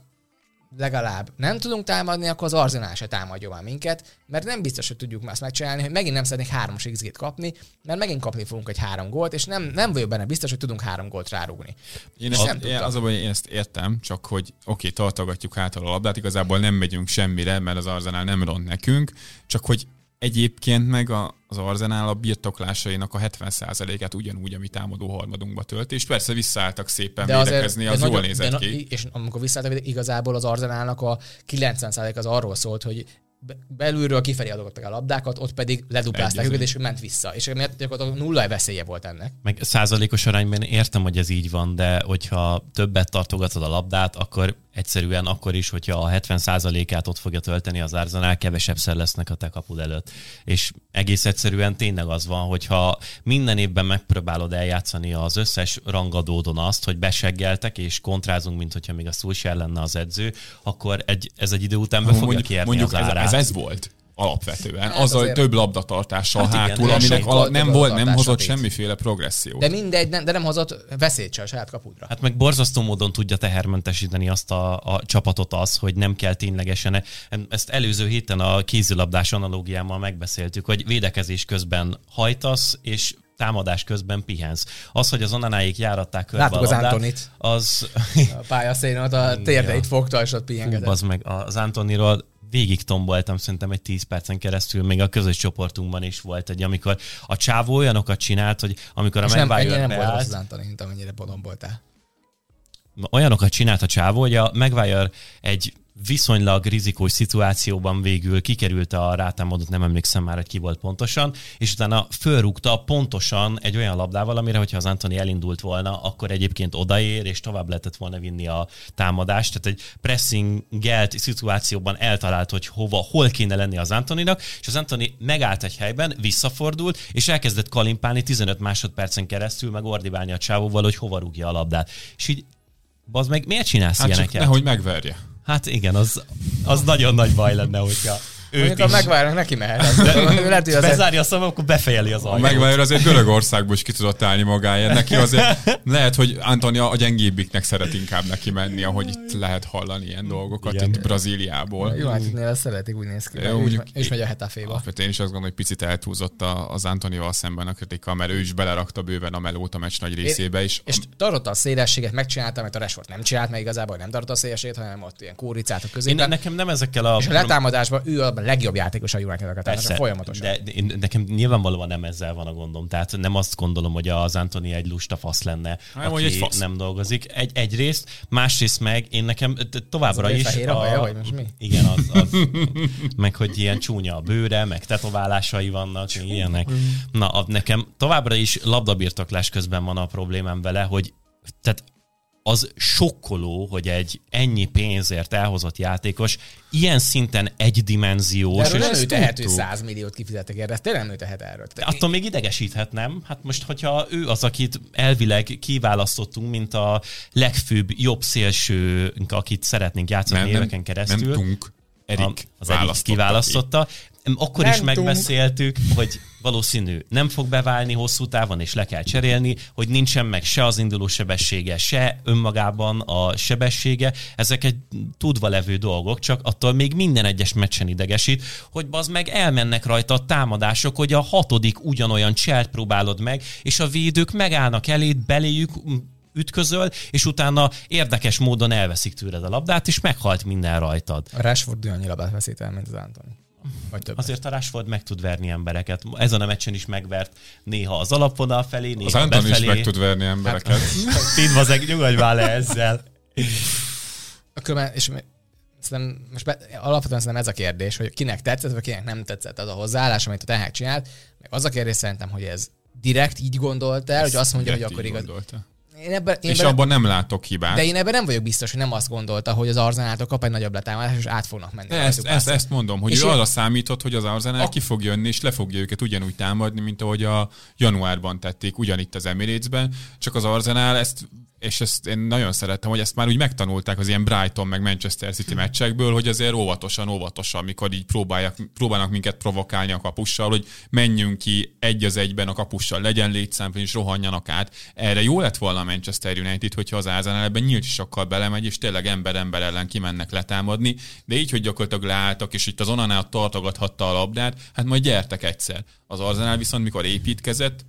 legalább nem tudunk támadni, akkor az Arzenál se támadja már minket, mert nem biztos, hogy tudjuk már ezt megcsinálni, hogy megint nem szeretnék háromos XG-t kapni, mert megint kapni fogunk egy három gólt, és nem, nem vagyok benne biztos, hogy tudunk három gólt rárúgni. Én ezt, nem én, az a én ezt értem, csak hogy oké, okay, tartogatjuk hátul a labdát, igazából nem megyünk semmire, mert az Arzenál nem ront nekünk, csak hogy egyébként meg a, az Arzenál a birtoklásainak a 70%-át ugyanúgy, ami támadó harmadunkba tölt, és persze visszaálltak szépen de védekezni, de az jól nagyon- nézett de ki. na- És amikor visszaálltak, igazából az Arzenálnak a 90% az arról szólt, hogy be- belülről kifelé adogattak a labdákat, ott pedig leduplázták őket, és ment vissza. És emiatt gyakorlatilag nulla veszélye volt ennek. Meg százalékos arányban értem, hogy ez így van, de hogyha többet tartogatod a labdát, akkor egyszerűen akkor is, hogyha a 70 százalékát ott fogja tölteni az Arsenal, kevesebbszer lesznek a te kapud előtt. És egész egyszerűen tényleg az van, hogyha minden évben megpróbálod eljátszani az összes rangadódon azt, hogy beseggeltek és kontrázunk, mint hogyha még a Solskjaer lenne az edző, akkor egy, ez egy idő után be fogja mondjuk, kérni mondjuk az ez, árát. ez, ez volt alapvetően. Hát Azzal azért- több labdatartással Hát hátul, igen, aminek ala, nem volt, nem hozott semmiféle progressziót. De mindegy, nem, de nem hozott veszélyt se a saját kapudra. Hát meg borzasztó módon tudja tehermentesíteni azt a, a csapatot az, hogy nem kell ténylegesen. Ezt előző héten a kézilabdás analógiámmal megbeszéltük, hogy védekezés közben hajtasz, és támadás közben pihensz. Az, hogy az onanáig járatták körbe Láttuk a az labdát, Antonit. az, A pályaszénen ott a térdeit fogta, és ott pihengetett. az meg az Antoniról végig tomboltam szerintem egy 10 percen keresztül, még a közös csoportunkban is volt egy, amikor a csávó olyanokat csinált, hogy amikor a És nem, nem volt rossz mint amennyire bodomboltál. olyanokat csinált a csávó, hogy a Maguire egy viszonylag rizikós szituációban végül kikerült a rátámadott, nem emlékszem már, hogy ki volt pontosan, és utána fölrúgta pontosan egy olyan labdával, amire, hogyha az Antoni elindult volna, akkor egyébként odaér, és tovább lehetett volna vinni a támadást. Tehát egy pressingelt szituációban eltalált, hogy hova, hol kéne lenni az Antoninak, és az Antoni megállt egy helyben, visszafordult, és elkezdett kalimpálni 15 másodpercen keresztül, meg ordibálni a csávóval, hogy hova rúgja a labdát. És így, az meg miért csinálsz hát csak ilyeneket? nehogy megverje. Hát igen, az, az nagyon nagy baj lenne, hogyha Mondjuk, ha megvárnak, neki mehet. Lehet, hogy azért Bezárja a szemem, akkor befejeli az ajtót. megválja azért Görögországból is ki tudott állni magáért. Neki azért lehet, hogy Antonia a gyengébbiknek szeret inkább neki menni, ahogy itt lehet hallani ilyen dolgokat Igen. itt Brazíliából. United-nél ezt szeretik, úgy néz ki. Jó, ő is megy a Hetaféba. Alapvetően én is azt gondolom, hogy picit eltúlzott a- az Antonival szemben a kritika, mert ő is belerakta bőven a melót a meccs nagy részébe is. És tartotta a szélességet, megcsinálta, amit a Rashford nem csinált, mert igazából nem tartotta a szélességet, hanem ott ilyen kóricát a Én, középen. nekem nem ezekkel a... és a letámadásban ő a legjobb játékos a United-nak, Persze, folyamatosan. de én, nekem nyilvánvalóan nem ezzel van a gondom. Tehát nem azt gondolom, hogy az Antoni egy lusta fasz lenne, Hanem, aki hogy egy fasz. nem dolgozik. Egy, egyrészt, másrészt meg én nekem továbbra Az a is... fehér a baja, vagy most mi? Igen, az, az meg hogy ilyen csúnya a bőre, meg tetoválásai vannak, meg ilyenek. Na, a, nekem továbbra is labdabirtoklás közben van a problémám vele, hogy tehát az sokkoló, hogy egy ennyi pénzért elhozott játékos ilyen szinten De egydimenziós, erről és nem ő tehet, hogy tudtuk. 100 milliót kifizetek erre, ezt tényleg nem ő tehet erről. De attól még idegesíthet, nem? Hát most, hogyha ő az, akit elvileg kiválasztottunk, mint a legfőbb jobb szélsőnk, akit szeretnénk játszani nem, éveken keresztül. nem tunk. Erik az Erik választotta kiválasztotta. Akkor Nem is tudunk. megbeszéltük, hogy valószínű nem fog beválni hosszú távon, és le kell cserélni, hogy nincsen meg se az induló sebessége, se önmagában a sebessége. Ezek egy tudva levő dolgok, csak attól még minden egyes meccsen idegesít, hogy az meg elmennek rajta a támadások, hogy a hatodik ugyanolyan cselt próbálod meg, és a védők megállnak eléd, beléjük ütközöl, és utána érdekes módon elveszik tőled a labdát, és meghalt minden rajtad. A Rashford annyi labát veszít el, mint az Antoni. Vagy több. Azért a Rashford meg tud verni embereket. Ezen a meccsen is megvert néha az alapvonal felé, néha Az Anton is befelé. meg tud verni embereket. Tidvazeg, nyugodj már le ezzel. A különben, és szerintem, most be, alapvetően szerintem ez a kérdés, hogy kinek tetszett, vagy kinek nem tetszett az a hozzáállás, amit a Tehák csinált. Meg az a kérdés szerintem, hogy ez direkt így gondolt el, hogy azt mondja, hogy akkor így igaz. gondolta. Én ebben, én És ebben, abban nem látok hibát. de én ebben nem vagyok biztos, hogy nem azt gondolta, hogy az Arzenáltól kap egy nagyobb letámadást, és át fognak menni. Ezt, ezt, ezt mondom, hogy És ő én- arra számított, hogy az Arsenal A- ki fog jönni, és le fogja őket ugyanúgy támadni, mint ahogy a januárban tették, ugyanitt az Emiratesben, csak az Arsenal ezt és ezt én nagyon szerettem, hogy ezt már úgy megtanulták az ilyen Brighton meg Manchester City meccsekből, hogy azért óvatosan, óvatosan, amikor így próbálják, próbálnak minket provokálni a kapussal, hogy menjünk ki egy az egyben a kapussal, legyen létszám, és rohanjanak át. Erre jó lett volna Manchester United, hogyha az Arsenal ebben nyílt sokkal belemegy, és tényleg ember-ember ellen kimennek letámadni, de így, hogy gyakorlatilag leálltak, és itt az onanál tartogathatta a labdát, hát majd gyertek egyszer. Az Arsenal viszont, mikor építkezett,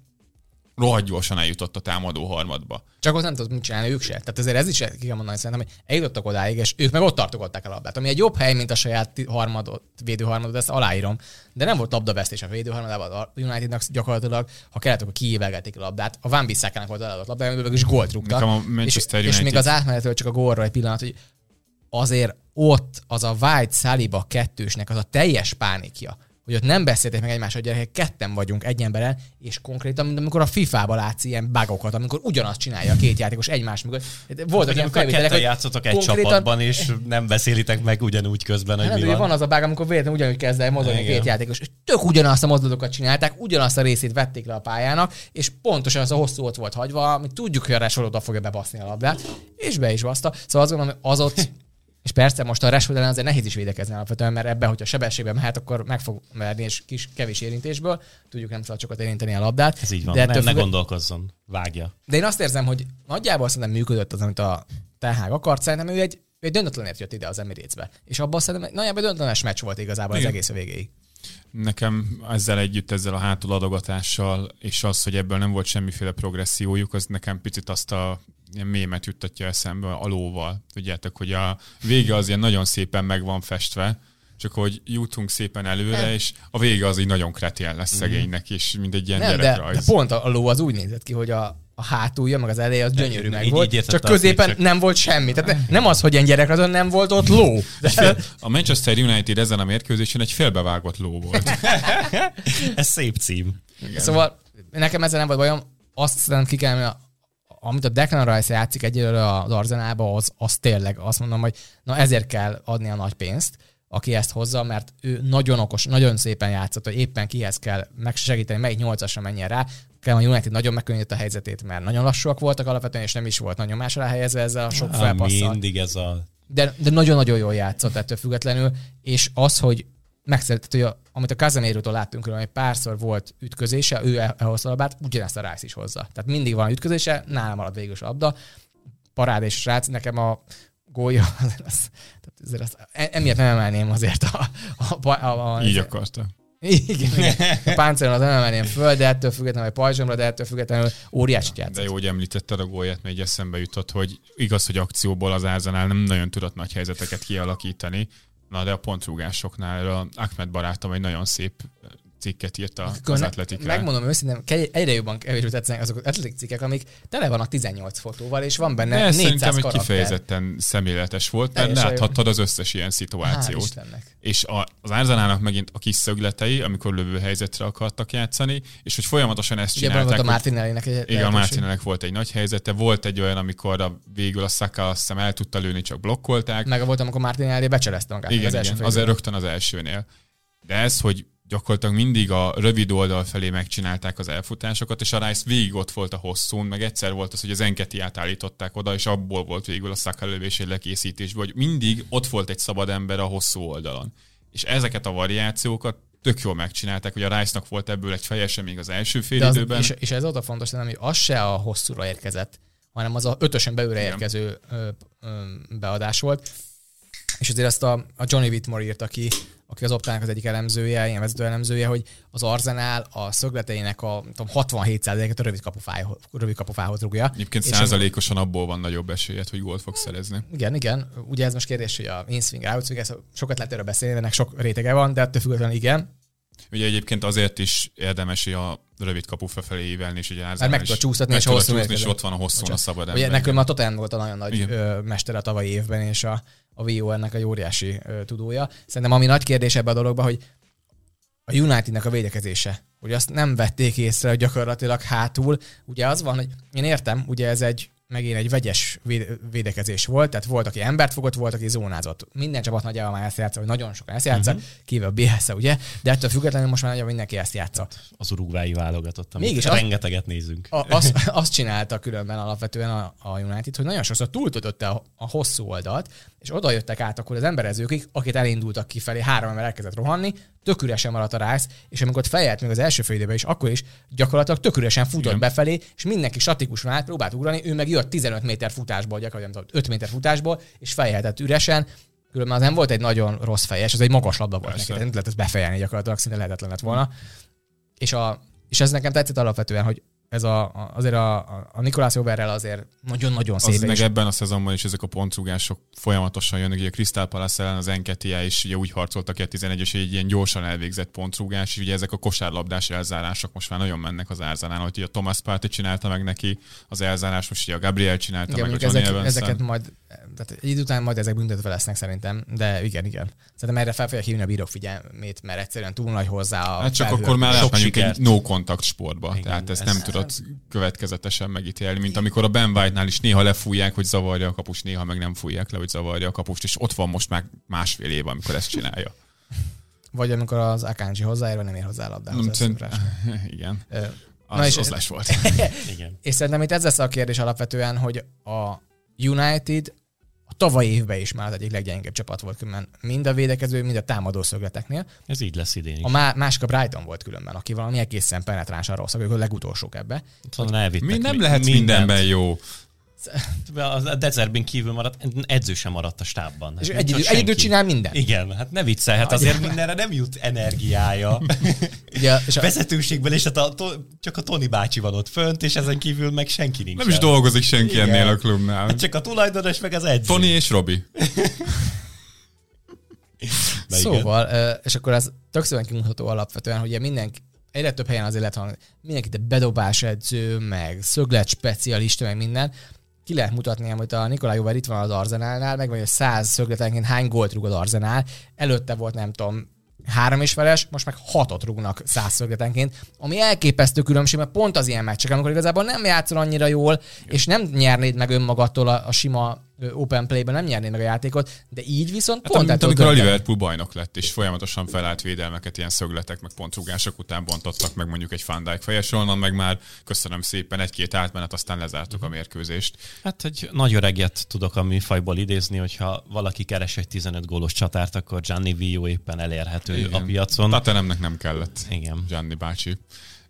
rohadt gyorsan eljutott a támadó harmadba. Csak ott nem tudod mit csinálni ők se. Tehát ezért ez is ki kell mondani szerintem, hogy eljutottak odáig, és ők meg ott tartogatták a labdát. Ami egy jobb hely, mint a saját harmadot, védőharmadot, ezt aláírom. De nem volt labdavesztés a védőharmadában, a Unitednak gyakorlatilag, ha kellett, akkor kiévelgették a labdát. A Van Bissakának volt eladott labda, amiből is gólt rúgtak. És, Manchester és United- még az átmenetről csak a gólra egy pillanat, hogy azért ott az a White Saliba kettősnek az a teljes pánikja, hogy ott nem beszéltek meg egymásra, hogy gyerekek, ketten vagyunk egy emberen, és konkrétan, mint amikor a FIFA-ba látsz ilyen bugokat, amikor ugyanazt csinálja a két játékos egymás mögött. Voltak ilyen Amikor felvételek, hogy játszotok egy konkrétan- csapatban, és nem beszélitek meg ugyanúgy közben, hogy Hát, mi van. van az a bug, amikor véletlenül ugyanúgy kezd el mozogni Igen. két játékos, és tök ugyanazt a mozdulatokat csinálták, ugyanazt a részét vették le a pályának, és pontosan az a hosszú ott volt hagyva, amit tudjuk, hogy a Rashford oda fogja bebaszni a labdát, és be is baszta. Szóval azt gondolom, hogy az ott, és persze most a Rashford ellen azért nehéz is védekezni alapvetően, mert ebben, hogyha sebességben mehet, akkor meg fog verni, és kis, kevés érintésből. Tudjuk, nem szabad sokat érinteni a labdát. Ez így van, De ne, ne gondolkozzon, vágja. de én azt érzem, hogy nagyjából szerintem működött az, amit a Tehág akart. Szerintem ő egy, ő egy döntetlenért jött ide az Emirates-be. És abban szerintem nagyjából döntlenes meccs volt igazából Igen. az egész a végéig. Nekem ezzel együtt, ezzel a hátuladogatással, és az, hogy ebből nem volt semmiféle progressziójuk, az nekem picit azt a ilyen mémet juttatja eszembe a lóval. Tudjátok, hogy a vége az ilyen nagyon szépen meg van festve, csak hogy jutunk szépen előre, Nem. és a vége az így nagyon kretén lesz szegénynek, és mint egy ilyen Nem, de, de gyerekrajz. pont a, a ló az úgy nézett ki, hogy a, a hátulja, meg az eleje az gyönyörű Így- meg így volt, értette csak középen csak- nem volt semmi. Tehát ne- nem az, hogy ilyen gyerek, azon nem volt ott ló. De, A Manchester United ezen a mérkőzésen egy félbevágott ló volt. Ez szép cím. szóval nekem ezzel nem volt bajom. Azt szerintem ki kell, amit a Declan Rice játszik egyelőre az Arzenába, az, az tényleg azt mondom, hogy na ezért kell adni a nagy pénzt, aki ezt hozza, mert ő nagyon okos, nagyon szépen játszott, hogy éppen kihez kell megsegíteni, melyik nyolcasra menjen rá. Kell a United nagyon megkönnyített a helyzetét, mert nagyon lassúak voltak alapvetően, és nem is volt nagyon másra helyezve ezzel a sok felpasszal. mindig ez a... De, de nagyon-nagyon jól játszott ettől függetlenül, és az, hogy megszeretett, hogy a, amit a Casemiro-tól láttunk, hogy párszor volt ütközése, ő elhozta a labdát, ugyanezt a Rice is hozza. Tehát mindig van ütközése, nálam marad végül a labda. Parád és srác, nekem a gólja, azért az, azért azt, e- emiatt nem emelném azért a... a, a, a, a Így akarta. igen, igen. A páncélon az nem emelném föl, de ettől függetlenül, vagy pajzsomra, de ettől függetlenül óriási De játszott. jó, hogy említetted a gólját, mert így eszembe jutott, hogy igaz, hogy akcióból az Arsenal nem nagyon tudott nagy helyzeteket kialakítani, na de a pontrúgásoknál a Ahmed barátom egy nagyon szép cikket írt a- Akkor az atletikre. Megmondom őszintén, egyre jobban kevésbé tetszenek azok az atletik cikkek, amik tele vannak 18 fotóval, és van benne De ez 400 szerintem karakter. kifejezetten szemléletes volt, mert láthattad az összes ilyen szituációt. És a, az Arsenalnak megint a kis szögletei, amikor lövő helyzetre akartak játszani, és hogy folyamatosan ezt Ugye van volt csinálták. a Martinelli-nek egy igen, a. Martinelnek volt egy nagy helyzete, volt egy olyan, amikor a, végül a Saka azt hiszem el tudta lőni, csak blokkolták. Meg volt, amikor Martinelli becselezte magát. igen, az első igen, azért rögtön az elsőnél. De ez, hogy gyakorlatilag mindig a rövid oldal felé megcsinálták az elfutásokat, és a Rice végig ott volt a hosszún, meg egyszer volt az, hogy az enketi átállították oda, és abból volt végül a Saka lövés egy lekészítésből, hogy mindig ott volt egy szabad ember a hosszú oldalon. És ezeket a variációkat tök jól megcsinálták, hogy a Rice-nak volt ebből egy fejese még az első fél az, időben. és, és, ez ott a fontos, hogy az se a hosszúra érkezett, hanem az a ötösen belőle érkező ö, ö, beadás volt. És azért ezt a, a Johnny Whitmore írt, aki, aki az optának az egyik elemzője, ilyen vezető elemzője, hogy az Arzenál a szögleteinek a tudom, 67%-et a rövid kapufához, rövid kapufához rúgja. Egyébként százalékosan abból van nagyobb esélyed, hogy gólt fog szerezni. Igen, igen. Ugye ez most kérdés, hogy a in-swing, outswing, ez sokat lehet erről beszélni, ennek sok rétege van, de ettől függetlenül igen. Ugye egyébként azért is érdemes a rövid kapu felé ívelni, és ugye Arsenal meg tudod csúsztatni, és hosszú csúszni, és ott van a hosszú a szabad Ugye ember. nekünk a Tottenham volt a nagyon nagy Igen. mestere a tavalyi évben, és a, a VO ennek egy óriási tudója. Szerintem ami nagy kérdés ebben a dologban, hogy a Unitednek a védekezése, hogy azt nem vették észre, hogy gyakorlatilag hátul. Ugye az van, hogy én értem, ugye ez egy megint egy vegyes véde- védekezés volt, tehát volt, aki embert fogott, volt, aki zónázott. Minden csapat nagyjából már ezt játsza, vagy nagyon sokan ezt játsza, uh-huh. kivéve a BS, ugye? De ettől függetlenül most már nagyjából mindenki ezt játsza. Az urugvái válogatott, amit Mégis Mégis az- rengeteget nézünk. A, azt, azt csinálta különben alapvetően a, a United, hogy nagyon sokszor túltötötte a, a hosszú oldalt, és oda jöttek át akkor az emberezőkig, akik elindultak kifelé, három ember elkezdett rohanni, tök üresen maradt a Rice, és amikor ott fejelt még az első fél időben is, akkor is gyakorlatilag tök üresen futott Igen. befelé, és mindenki statikusan át próbált ugrani, ő meg jött 15 méter futásból, gyakorlatilag nem tudom, 5 méter futásból, és fejeltett üresen, Különben az nem volt egy nagyon rossz fejes, az egy magas labda volt Persze. neki, nem lehet ezt befejelni gyakorlatilag, szinte lehetetlen lett volna. És, a, és ez nekem tetszett alapvetően, hogy ez a, azért a, a, a Nikolás Overrel azért nagyon-nagyon Az szép. meg és ebben a szezonban is ezek a pontrugások folyamatosan jönnek. Ugye a Crystal Palace ellen az Enketia is ugye úgy harcoltak ki a 11-es, hogy egy ilyen gyorsan elvégzett pontrugás, és ugye ezek a kosárlabdás elzárások most már nagyon mennek az Árzánál, hogy a Thomas Partey csinálta meg neki az elzárás, most ugye a Gabriel csinálta igen, meg a ezek, evans ezeket majd, tehát egy idő után majd ezek büntetve lesznek szerintem, de igen, igen. Szerintem erre fel fogják hívni a bírók figyelmét, mert egyszerűen túl nagy hozzá a Hát csak akkor már egy no contact sportba. Igen, Tehát ezt ez- nem tudod következetesen megítélni, mint amikor a Ben White-nál is néha lefújják, hogy zavarja a kapust, néha meg nem fújják le, hogy zavarja a kapust, és ott van most már másfél év, amikor ezt csinálja. Vagy amikor az Akanji hozzáér, vagy nem ér hozzá a labdához. Nem, szerint-. Igen. Ö, Az, Na és- az les volt. Igen. És szerintem itt ez lesz a kérdés alapvetően, hogy a United a tavalyi évben is már az egyik leggyengébb csapat volt különben, mind a védekező, mind a támadó szögleteknél. Ez így lesz idén is. A má- másik a Brighton volt különben, aki valami egészen penetránsan rosszak, ők a legutolsók ebbe. Szóval elvittek Mi nem lehet mindenben jó. A Dezerbin kívül maradt, edző sem maradt a stábban. És Hát egy, nincs idő, ott egy idő senki. csinál minden. Igen, hát ne viccelj, hát azért mindenre nem jut energiája. Ugye, és a, Vezetőségben is hát a, to, csak a Toni bácsi van ott fönt, és ezen kívül meg senki nincs. Nem is dolgozik senki Igen. ennél a klubnál. Hát csak a tulajdonos meg az edző. Tony és Robi. Igen. szóval, ö, és akkor ez tök szépen kimutató alapvetően, hogy mindenki, egyre több helyen azért lehet hallani, mindenki de bedobás edző, meg szöglet specialista, meg minden. Ki lehet mutatni, hogy a Nikolaj Jóver itt van az Arzenálnál, meg vagy a száz szögletenként hány gólt rúg az Arzenál. Előtte volt, nem tudom, három és feles, most meg hatot rúgnak száz szögletenként, ami elképesztő különbség, mert pont az ilyen meccsek, amikor igazából nem játszol annyira jól, és nem nyernéd meg önmagadtól a, a sima open play-ben nem nyerné meg a játékot, de így viszont Hát pont mint amikor a. Liverpool bajnok lett, és folyamatosan felállt védelmeket, ilyen szögletek, meg pontrugások után bontottak meg mondjuk egy Van Dijk fejes, onnan meg már köszönöm szépen, egy-két átmenet, aztán lezártuk a mérkőzést. Hát egy nagy öreget tudok a műfajból idézni, hogyha valaki keres egy 15 gólos csatárt, akkor Gianni Vio éppen elérhető Igen. a piacon. Tatanemnek nem kellett. Igen. Gianni bácsi.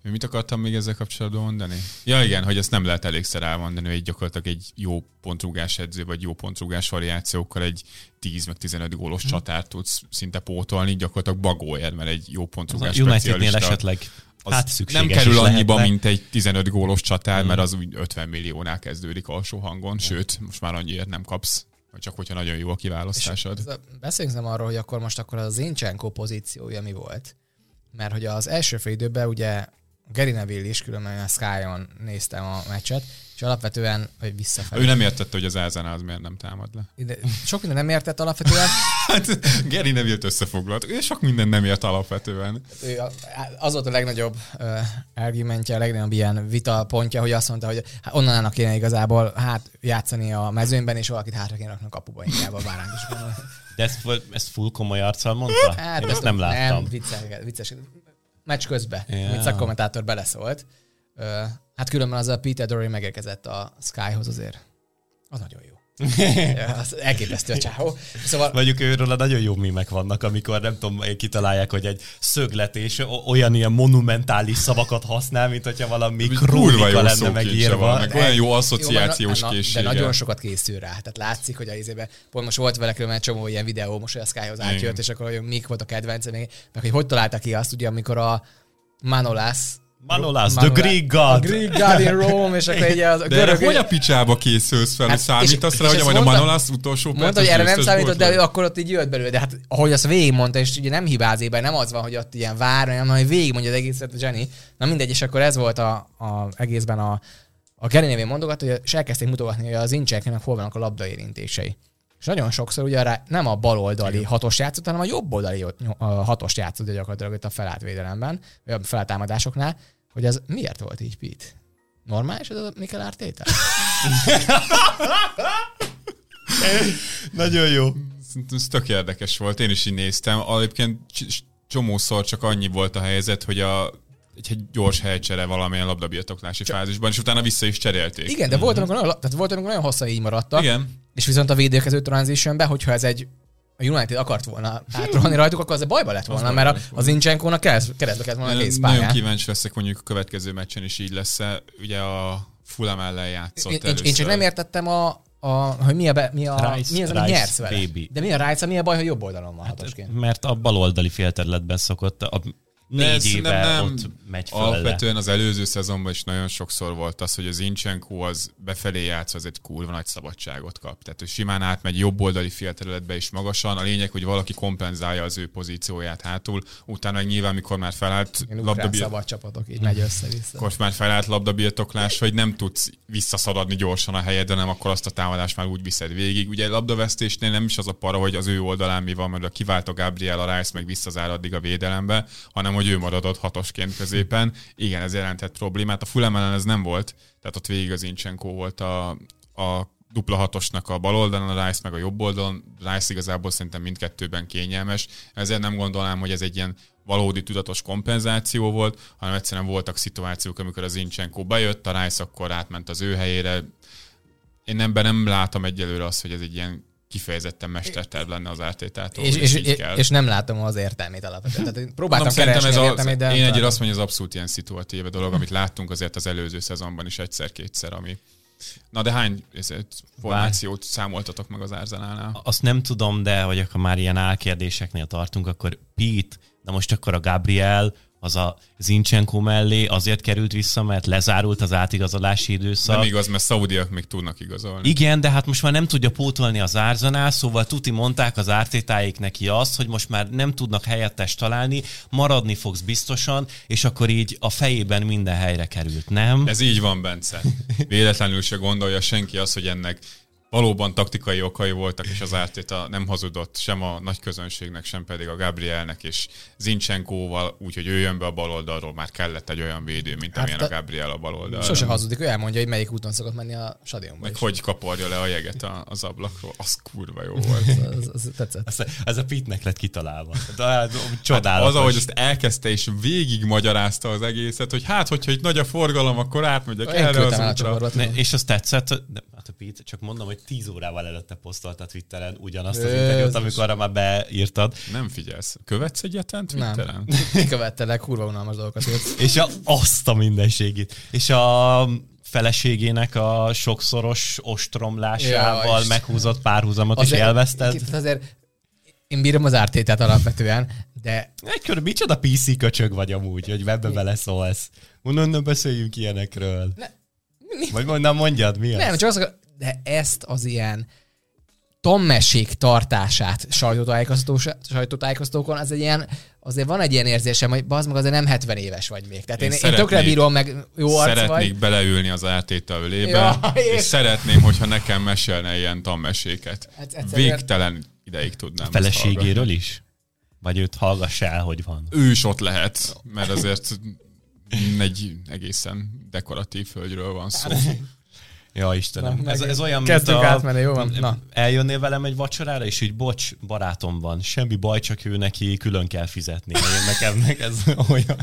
Mit akartam még ezzel kapcsolatban mondani? Ja igen, hogy ezt nem lehet elégszer elmondani, hogy egy gyakorlatilag egy jó pontrugás edző, vagy jó pontrugás variációkkal egy 10 meg 15 gólos Mhm. csatárt tudsz szinte pótolni, gyakorlatilag bagóért, mert egy jó pontrugás specialista esetleg az hát szükséges nem kerül annyiba, lehetne. Mint egy 15 gólos csatár, mert az úgy 50 milliónál kezdődik alsó hangon, sőt, most már annyiért nem kapsz, vagy csak hogyha nagyon jó a kiválasztásod. A- Beszéljünk nem arról, hogy akkor most akkor az Zincsenko pozíciója mi volt. Mert hogy az első fél időben ugye Gary Neville is, különben a Sky-on néztem a meccset, és alapvetően, vagy visszafelé. Ő nem értette, hogy az Arsenal az miért nem támad le. Ide- Sok minden nem értett alapvetően. Hát Geri Neville-t összefoglalt. Ő sok minden nem ért alapvetően. Ő a- az volt a legnagyobb uh, argumentje, a legnagyobb ilyen vita pontja, hogy azt mondta, hogy hát onnan állnak kéne igazából hát játszani a mezőnyben, és valakit hátra kéne rakni a kapuba inkább a báránk is. De ezt, volt- ezt full komoly arccal mondta? Hát, Én ezt nem láttam. Nem, vicces, vicces. Meccs közben, Ja. yeah. mint szakkommentátor beleszólt. Hát különben az a Peter Dory megérkezett a Skyhoz azért. Az nagyon jó. Az elképesztő a csáó. Szóval Mondjuk őről a nagyon jó mímek vannak, amikor nem tudom, kitalálják, hogy egy szöglet és olyan ilyen monumentális szavakat használ, mint hogyha valami krónika jó lenne megírva. meg olyan jó asszociációs készsége. De nagyon sokat készül rá. Tehát látszik, hogy a izébe, pont most volt vele különben egy csomó ilyen videó, most hogy a Skyhoz átjött, Igen. és akkor hogy mik volt a kedvence, még, meg hogy hogy találta ki azt, ugye, amikor a Manolász Manolász, the Greek God. A Greek God in Rome, és akkor ugye az a De görög... hogy a picsába készülsz fel, Hát, és- számítasz és rá, hogy majd a Manolász utolsó Mondta, hogy erre nem számított, de ő akkor ott így jött belőle. De hát ahogy azt végigmondta, és ugye nem hibázik be, nem az van, hogy ott ilyen vár, hanem hogy végigmondja az egészet a Jenny. Na mindegy, és akkor ez volt a, a egészben a, a Gary névén mondogat, hogy és elkezdték mutogatni, hogy az incseknek hol vannak a labdaérintései. És nagyon sokszor ugye rá nem a baloldali hatos játszott, hanem a jobb oldali hatos játszott gyakorlatilag itt a felállt védelemben, vagy a felállt támadásoknál, hogy ez miért volt így, Pete? Normális ez a Mikel Arteta? Nagyon jó. Ez tök érdekes volt, én is így néztem. Egyébként cs- csomószor csak annyi volt a helyzet, hogy a egy, egy gyors helycsere valamilyen labdabirtoklási fázisban, és utána vissza is cserélték. Igen, de volt, amikor nagyon, tehát volt, amikor nagyon hosszan így maradtak. Igen. És viszont a védőkező transitionben, hogyha ez egy a United akart volna átrohanni rajtuk, akkor az a bajba lett volna, Az mert a, az Incsenkónak kereszt, keresztbe kellett volna egész Nagyon pályán. kíváncsi leszek, mondjuk a következő meccsen is így lesz Ugye a Fulham ellen játszott Én, először. én, csak nem értettem a, a hogy mi, a be, mi, a, Rice- mi az, Rice nyersz vele. baby. De mi a Rice, mi a baj, hogy jobb oldalon van hatosként? Mert a baloldali félterületben szokott a négy szerintem éve nem. ott megy föl. Alapvetően az előző szezonban is nagyon sokszor volt az, hogy az Incsenko az befelé játsz, az egy kurva nagy szabadságot kap. Tehát ő simán átmegy jobb oldali félterületbe is magasan. A lényeg, hogy valaki kompenzálja az ő pozícióját hátul. Utána meg nyilván, mikor már felállt Én ukrán labdabir... szabad csapatok, így megy össze-vissza. akkor már felállt labdabirtoklás, hogy nem tudsz visszaszaladni gyorsan a helyedre, nem akkor azt a támadást már úgy viszed végig. Ugye labdavesztésnél nem is az a para, hogy az ő oldalán mi van, mert a kivált a Gabriel a Rice meg visszazár addig a védelembe, hanem hogy ő maradott hatosként középen. Igen, ez jelentett problémát. A Fulham ellen ez nem volt, tehát ott végig az Incsenko volt a, a dupla hatosnak a bal oldalon, a Rice meg a jobb oldalon. Rice igazából szerintem mindkettőben kényelmes, ezért nem gondolnám, hogy ez egy ilyen valódi tudatos kompenzáció volt, hanem egyszerűen voltak szituációk, amikor az Incsenko bejött, a Rice akkor átment az ő helyére. Én ebben nem látom egyelőre azt, hogy ez egy ilyen kifejezetten mesterterv lenne az ártétától, És, és, így és, kell. és, nem látom az értelmét alapvetően. Tehát én próbáltam Mondom, keresni ez az az, értelmét, de én egyre azt mondja, ez abszolút ilyen szituatív dolog, amit láttunk azért az előző szezonban is egyszer-kétszer, ami... Na de hány ezért, formációt számoltatok meg az Arsenalnál? Azt nem tudom, de hogy akkor már ilyen álkérdéseknél tartunk, akkor Pete, de most akkor a Gabriel, az a Zincsenko mellé azért került vissza, mert lezárult az átigazolási időszak. Nem igaz, mert szaudiak még tudnak igazolni. Igen, de hát most már nem tudja pótolni az Arsenal, szóval tuti mondták az ártétáik neki azt, hogy most már nem tudnak helyettes találni, maradni fogsz biztosan, és akkor így a fejében minden helyre került, nem? Ez így van, Bence. Véletlenül se gondolja senki azt, hogy ennek valóban taktikai okai voltak, és az Ártéta nem hazudott sem a nagy közönségnek, sem pedig a Gabrielnek, és Zincsenkóval, úgyhogy ő jön be a baloldalról, már kellett egy olyan védő, mint Hát amilyen a Gabriel a baloldalról. Sose hazudik, ő elmondja, hogy melyik úton szokott menni a stadionba. Meg is. hogy kaparja le a jeget a- az ablakról. Az kurva jó volt. Az, az tetszett. Ez, ez a Pitnek lett kitalálva. De, hát, csodálatos. Az, ahogy ezt elkezdte és végig magyarázta az egészet, hogy hát, hogyha itt nagy a forgalom, akkor átmegyek erre az útra. és az tetszett, de, hát a Pete, csak mondom, hogy 10 órával előtte posztolta Twitteren ugyanazt az interjút, amikor arra már beírtad. Nem figyelsz. Követsz egyetlen Nem. Twitteren? Kikövettelek, kurva unalmas dolgokat írsz. És a, azt a mindenségét. És a feleségének a sokszoros ostromlásával Ja, meghúzott párhuzamot is élvezted. Azért, azért én bírom az ártétát alapvetően, de Egy kör, micsoda PC köcsög vagy amúgy, hogy ebbe beleszólsz. Mondom, ne beszéljünk ilyenekről. Ne- Vagy mondom, mondjad, mi az? nem, csak az, de ezt az ilyen tommesség tartását sajtótájékoztató- sajtótájékoztatókon, az egy ilyen, azért van egy ilyen érzésem, hogy bazd meg azért nem 70 éves vagy még. Tehát én, Én én, tökre bírom meg jó arc Szeretnék vagy. beleülni az ártéta ölébe, Ja, és és- szeretném, hogyha nekem mesélne ilyen tanmeséket. Hát egyszerűen- Végtelen ideig tudnám ezt Feleségéről is? Vagy őt hallgass el, hogy van. Ő is ott lehet, mert azért egy egészen dekoratív hölgyről van szó. Ja, Istenem. Na, ez, ez olyan, mint kezdtünk a... átmenni, jó van? Na. Eljönnél velem egy vacsorára, és így, bocs, barátom van, semmi baj, csak ő neki külön kell fizetni. Én nekem meg ez olyan...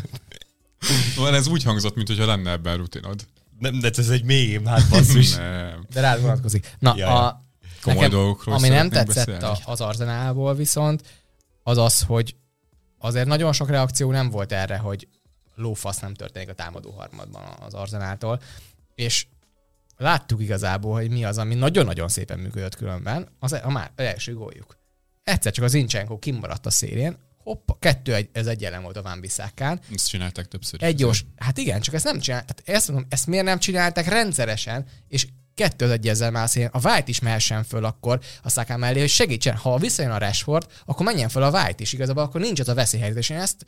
Van, ez úgy hangzott, mintha lenne ebben rutinod. Nem, de ez egy mém, hát basszus. Nem. De rád vonatkozik. Na, Ja, ja. a, Komoly nekem, dolgokról ami nem tetszett beszélni. a, az Arzenálból viszont, az az, hogy azért nagyon sok reakció nem volt erre, hogy lófasz nem történik a támadó harmadban az Arzenáltól, és láttuk igazából, hogy mi az, ami nagyon-nagyon szépen működött különben, az, a már első góljuk. Egyszer csak az Zincsenko kimaradt a szélén, hoppa, kettő egy, ez egy ellen volt a Van Bissákán, Ezt csinálták többször. egy gyors, hát igen, csak ezt nem csinálták. Tehát ezt mondom, ezt miért nem csinálták rendszeresen, és kettő az egy ezzel szépen. A White is mehessen föl akkor a Saka mellé, hogy segítsen. Ha visszajön a Rashford, akkor menjen föl a White is. Igazából akkor nincs az a veszélyhelyzet. És én ezt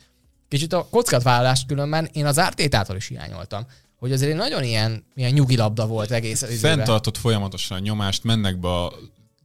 kicsit a kockátvállalást különben én az ártétától is hiányoltam. Hogy azért egy nagyon ilyen, ilyen nyugi labda volt egész az időben. Fenntartott folyamatosan a nyomást, mennek be a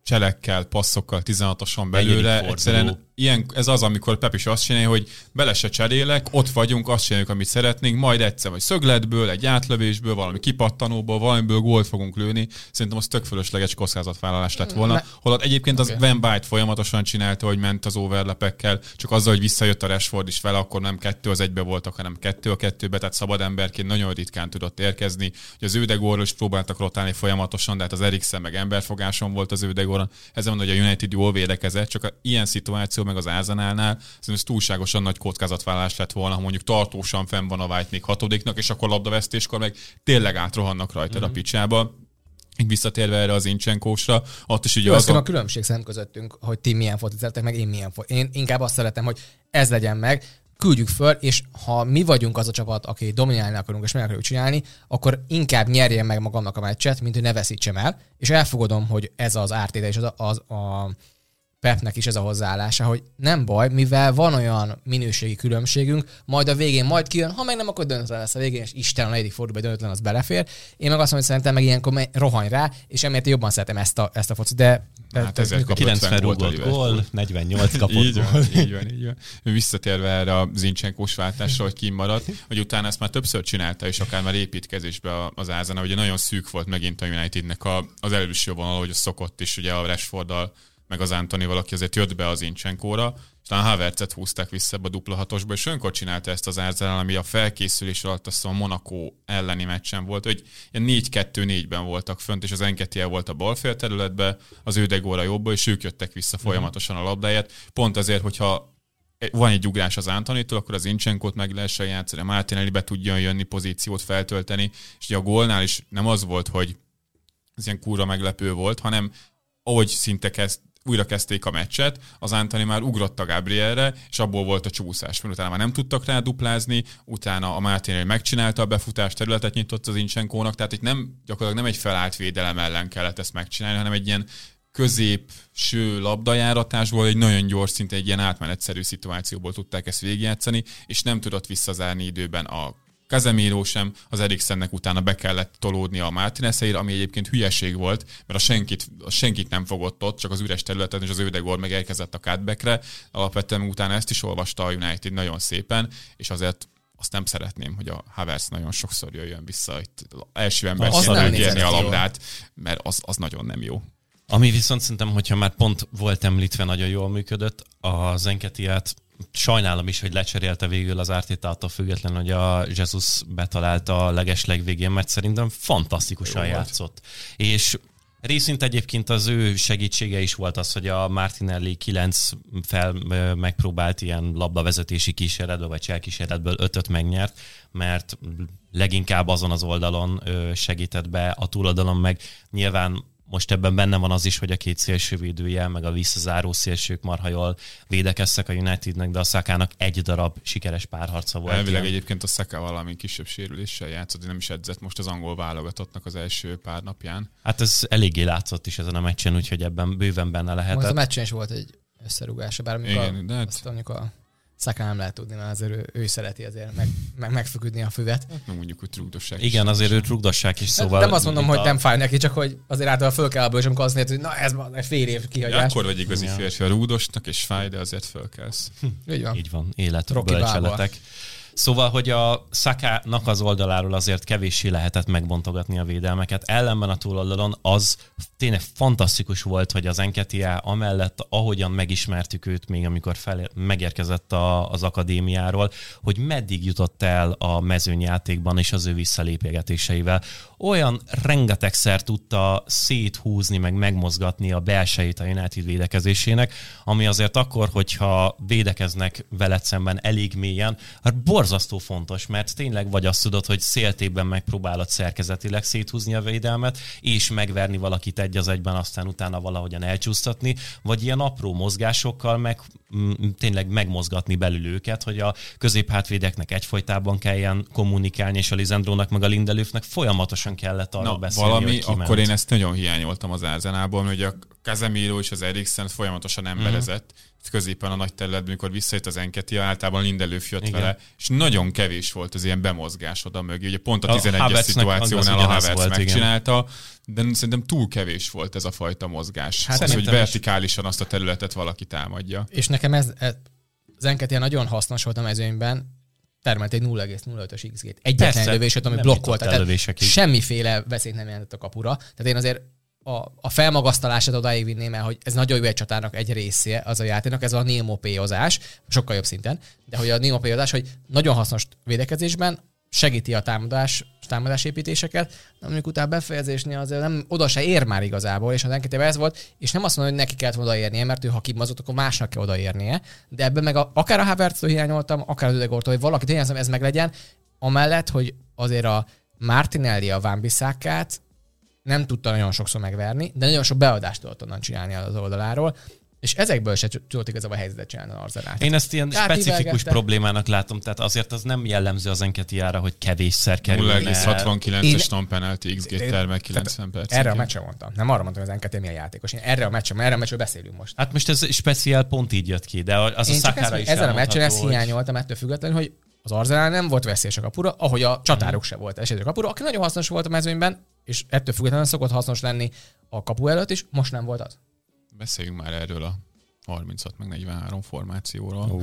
cselekkel, passzokkal, 16-oson Negyedik belőle. Egyszerűen ilyen, ez az, amikor Pep is azt csinálja, hogy bele se cserélek, ott vagyunk, azt csináljuk, amit szeretnénk, majd egyszer vagy szögletből, egy átlövésből, valami kipattanóból, valamiből gólt fogunk lőni. Szerintem az tök fölösleges kockázatvállalás lett volna. Holott egyébként az Oké. Van Byte folyamatosan csinálta, hogy ment az overlepekkel, csak azzal, hogy visszajött a Rashford is vele, akkor nem kettő az egybe voltak, hanem kettő a kettőbe, tehát szabad emberként nagyon ritkán tudott érkezni. Hogy az Ödegorról is próbáltak rotálni folyamatosan, de hát az Eriksen meg emberfogáson volt az Ödegoron. Ezzel mondom, hogy a United jól védekezett, csak a ilyen szituáció meg az Arsenalnál szerintem ez túlságosan nagy kockázatvállalás lett volna, ha mondjuk tartósan fenn van a White még hatodiknak, és akkor labdavesztéskor meg tényleg átrohannak rajtad Mhm. a picsába. Így visszatérve erre az Incsenkósra, ott is ugye Jó, az a különbség szem közöttünk, hogy ti milyen szeretek, meg én milyen fotót. Én inkább azt szeretem, hogy ez legyen meg, küldjük föl, és ha mi vagyunk az a csapat, aki dominálni akarunk, és meg akarjuk csinálni, akkor inkább nyerjen meg magamnak a meccset, mint hogy ne veszítsem el, és elfogadom, hogy ez az ártéte és az, az a Pepnek is ez a hozzáállása, hogy nem baj, mivel van olyan minőségi különbségünk, majd a végén majd kijön, ha meg nem, akkor döntetlen lesz a végén, és Isten a negyedik fordulóban döntetlen az belefér. Én meg azt mondom, hogy szerintem meg ilyenkor rohanj rá, és emiatt jobban szeretem ezt a, ezt a focit, de Hát ezért kap 90 50 gólt a rúgott gól, 48 kapott így gól. van, így van, így van. Visszatérve erre a Zincsenkós váltásra, hogy kimaradt, hogy utána ezt már többször csinálta, és akár már építkezésbe az Ázana, ugye nagyon szűk volt megint a Unitednek az előső vonal, hogy szokott is, ugye a Rashforddal, meg az Antonival, aki azért jött be az Zincsenkóra, és talán Havertzet húzták vissza ebbe a dupla hatosba, és olyankor csinálta ezt az Arsenal, ami a felkészülés alatt azt a Monaco elleni meccsen volt, hogy ilyen 4-2-4-ben voltak fönt, és az Enketiel volt a balfél területbe, az Ödegóra jobba, és ők jöttek vissza folyamatosan a labdáját. Pont azért, hogyha van egy ugrás az Antonitól, akkor az Incsenkót meg lehessen játszani, a Martinelli be tudjon jönni, pozíciót feltölteni, és ugye a gólnál is nem az volt, hogy ez ilyen kúra meglepő volt, hanem ahogy szinte kezd, újra kezdték a meccset, az Antoni már ugrott a Gabrielre, és abból volt a csúszás, mert utána már nem tudtak rá duplázni, utána a Martinelli megcsinálta a befutás területet nyitott az Incsenkónak, tehát itt nem, gyakorlatilag nem egy felállt védelem ellen kellett ezt megcsinálni, hanem egy ilyen középső labdajáratásból egy nagyon gyors, szinte egy ilyen átmenetszerű szituációból tudták ezt végigjátszani, és nem tudott visszazárni időben a Casemiro sem, az Eriksennek utána be kellett tolódni a Martinezért, ami egyébként hülyeség volt, mert a senkit, a senkit nem fogott ott, csak az üres területen, és az Ödegor meg elkezdett a cutbackre. Alapvetően utána ezt is olvasta a United nagyon szépen, és azért azt nem szeretném, hogy a Havertz nagyon sokszor jöjjön vissza, itt első ember Az nem kérni a labdát, mert az, az nagyon nem jó. Ami viszont szerintem, hogyha már pont volt említve, nagyon jól működött, az Enketiát sajnálom is, hogy lecserélte végül az Artetától függetlenül, hogy a Jesus betalálta a legesleg végén, mert szerintem fantasztikusan Jó játszott. És Részint egyébként az ő segítsége is volt az, hogy a Martinelli 9 fel megpróbált ilyen labdavezetési kísérletből, vagy cselkísérletből ötöt megnyert, mert leginkább azon az oldalon segített be, a túloldalon meg nyilván most ebben benne van az is, hogy a két szélsővédője, meg a visszazáró szélsők marha jól védekeztek a Unitednek, de a Szakának egy darab sikeres párharca volt. Elvileg ilyen. egyébként a Szeka valami kisebb sérüléssel játszott, de nem is edzett most az angol válogatottnak az első pár napján. Hát ez eléggé látszott is ezen a meccsen, úgyhogy ebben bőven benne Most a lehetett. meccsen is volt egy összerúgása, bár mondjuk Igen, a, de hát- azt mondjuk a Szaká nem lehet tudni, mert azért ő, ő szereti azért meg, meg, megfeküdni a füvet. Nem mondjuk, hogy trúgdosság. Igen, azért őt rugdassák is, Szóval szóval... nem azt mondom, hogy a- nem fáj neki, csak hogy azért általában föl kell abból, és amikor azt mondja, hogy na ez ma- egy fél év Ja, kihagyás. akkor vagy igazi Ja. férfi a rúdosnak, és fáj, de azért fölkelsz. Így van. Így van, élet, Rocky bölcseletek. Szóval, hogy a Szakának az oldaláról azért kevéssé lehetett megbontogatni a védelmeket. Ellenben a túloldalon az tényleg fantasztikus volt, hogy az Enketia amellett, ahogyan megismertük őt még, amikor fel, megérkezett a, az akadémiáról, hogy meddig jutott el a mezőnyjátékban és az ő visszalépjegetéseivel. Olyan rengetegszer tudta széthúzni, meg megmozgatni a belsejét a United védekezésének, ami azért akkor, hogyha védekeznek veled szemben elég mélyen, hát borzasztó fontos, mert tényleg vagy azt tudod, hogy széltében megpróbálod szerkezetileg széthúzni a védelmet, és megverni valakit egy az egyben, aztán utána valahogyan elcsúsztatni, vagy ilyen apró mozgásokkal meg mm, tényleg megmozgatni belül őket, hogy a középhátvédeknek egyfolytában kelljen kommunikálni, és a Lizandrónak meg a Lindelöfnek folyamatosan kellett arról Na, beszélni, valami, hogy kiment. akkor én ezt nagyon hiányoltam az Arzenálból, hogy a Casemiro és az Eriksen folyamatosan emberezett Mhm. Középen a nagy területben, mikor visszajött az Enketia, általában Lindelöf jött Igen. vele, és nagyon kevés volt az ilyen bemozgás oda mögé. Ugye pont a A 11-es Havertznek szituációnál a Havertz volt, igen. megcsinálta, de szerintem túl kevés volt ez a fajta mozgás. Hát az, hogy vertikálisan azt a területet valaki támadja. És nekem ez, ez az Enketia nagyon hasznos volt a mezőnyben, termelt egy 0,05-ös XG-t. Egyetlen Persze, lövését, ami jutott Tehát semmiféle veszélyt nem jelentett a kapura. Tehát én azért a, a felmagasztalását odáig vinném el, hogy ez nagyon jó egy csatának egy része az a játéknak, ez a némopéozás, sokkal jobb szinten, de hogy a némopéozás, hogy nagyon hasznos védekezésben, segíti a támadás, támadásépítéseket, de mondjuk utána befejezésnél azért nem, oda se ér már igazából, és az enketében ez volt, és nem azt mondom, hogy neki kellett odaérnie, mert ő ha kimazott, akkor másnak kell odaérnie, de ebben meg a, akár a Havertztől hiányoltam, akár az Ödegortól, hogy valaki tényleg ez meg legyen, amellett, hogy azért a Martinelli a Van Bissákát nem tudta nagyon sokszor megverni, de nagyon sok beadást tudott onnan csinálni az oldaláról, és ezekből se tudott igazából a helyzetet csinálni az Arzenál. Én ezt ilyen Tehát specifikus problémának látom, tehát azért az nem jellemző az Enketiára, hogy kevésszer kerül. 0,69-es Én- non penalty XG termel 90 perc. Erre a meccsre mondtam. Nem arra mondtam, hogy az NKT milyen játékos. Én erre a meccsre, erre a meccsről beszélünk most. Hát most ez speciál pont így jött ki, de az a Én csak szakára is ezen a meccsen ezt hiányoltam ettől függetlenül, hogy az Arzenál nem volt veszélyes a kapura, ahogy a csatárok se volt esélyes a kapura, aki nagyon hasznos volt a mezőnyben, és ettől függetlenül szokott hasznos lenni a kapu előtt is, most nem volt az. Beszéljünk már erről a 36 meg 43 formációról. Ó.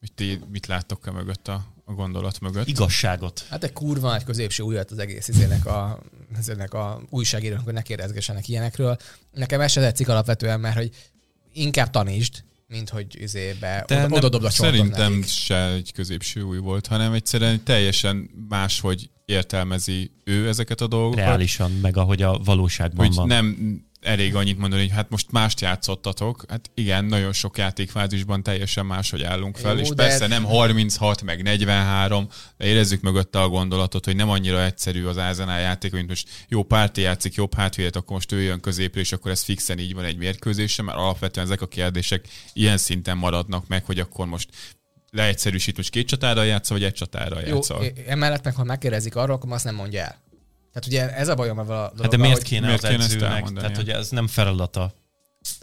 Hogy ti mit láttok e mögött a, a gondolat mögött? Igazságot. Hát egy kurva nagy középső újat az egész izének a, izének a újságírónak, hogy ne kérdezgessenek ilyenekről. Nekem ez se tetszik alapvetően, mert hogy inkább tanítsd, mint hogy izébe De oda, nem- oda dobd a csontot Szerintem nekik. se egy középső új volt, hanem egyszerűen teljesen máshogy értelmezi ő ezeket a dolgokat. Reálisan, meg ahogy a valóságban hogy van. nem elég annyit mondani, hogy hát most mást játszottatok. Hát igen, nagyon sok játékfázisban teljesen máshogy állunk fel, Jó, és persze nem 36, meg 43, de érezzük mögötte a gondolatot, hogy nem annyira egyszerű az Arsenal játék, mint most jó párti játszik, jobb hátvédet, akkor most ő jön középre, és akkor ez fixen így van egy mérkőzésem, mert alapvetően ezek a kérdések ilyen szinten maradnak meg, hogy akkor most leegyszerűsít, most két csatárral játszol, vagy egy csatárral Jó, játszol. e- emellett meg, ha megkérdezik arról, akkor azt nem mondja el. Tehát ugye ez a bajom ezzel a Hát dologgal, de miért hogy kéne miért az edzőnek? Tehát, hogy ez nem feladata.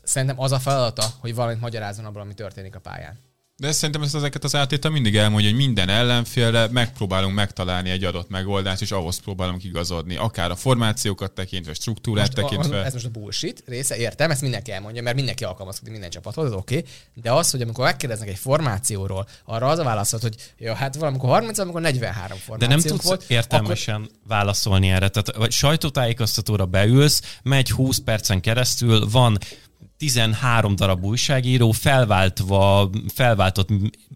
szerintem az a feladata, hogy valamit magyarázzon abból, ami történik a pályán. De szerintem ezt ezeket az átétel mindig elmondja, hogy minden ellenfélre megpróbálunk megtalálni egy adott megoldást, és ahhoz próbálunk igazodni. Akár a formációkat tekintve, struktúrát most tekintve. A, ez most a bullshit része, értem, ezt mindenki elmondja, mert mindenki alkalmazkodik minden csapathoz, ez oké. Okay. De az, hogy amikor megkérdeznek egy formációról, arra az a válaszod, hogy ja, hát valamikor 30, amikor 43 formáció De nem tudsz volt, értelmesen akkor... válaszolni erre. Tehát vagy sajtótájékoztatóra beülsz, megy 20 percen keresztül, van 13 darab újságíró felváltva, felváltott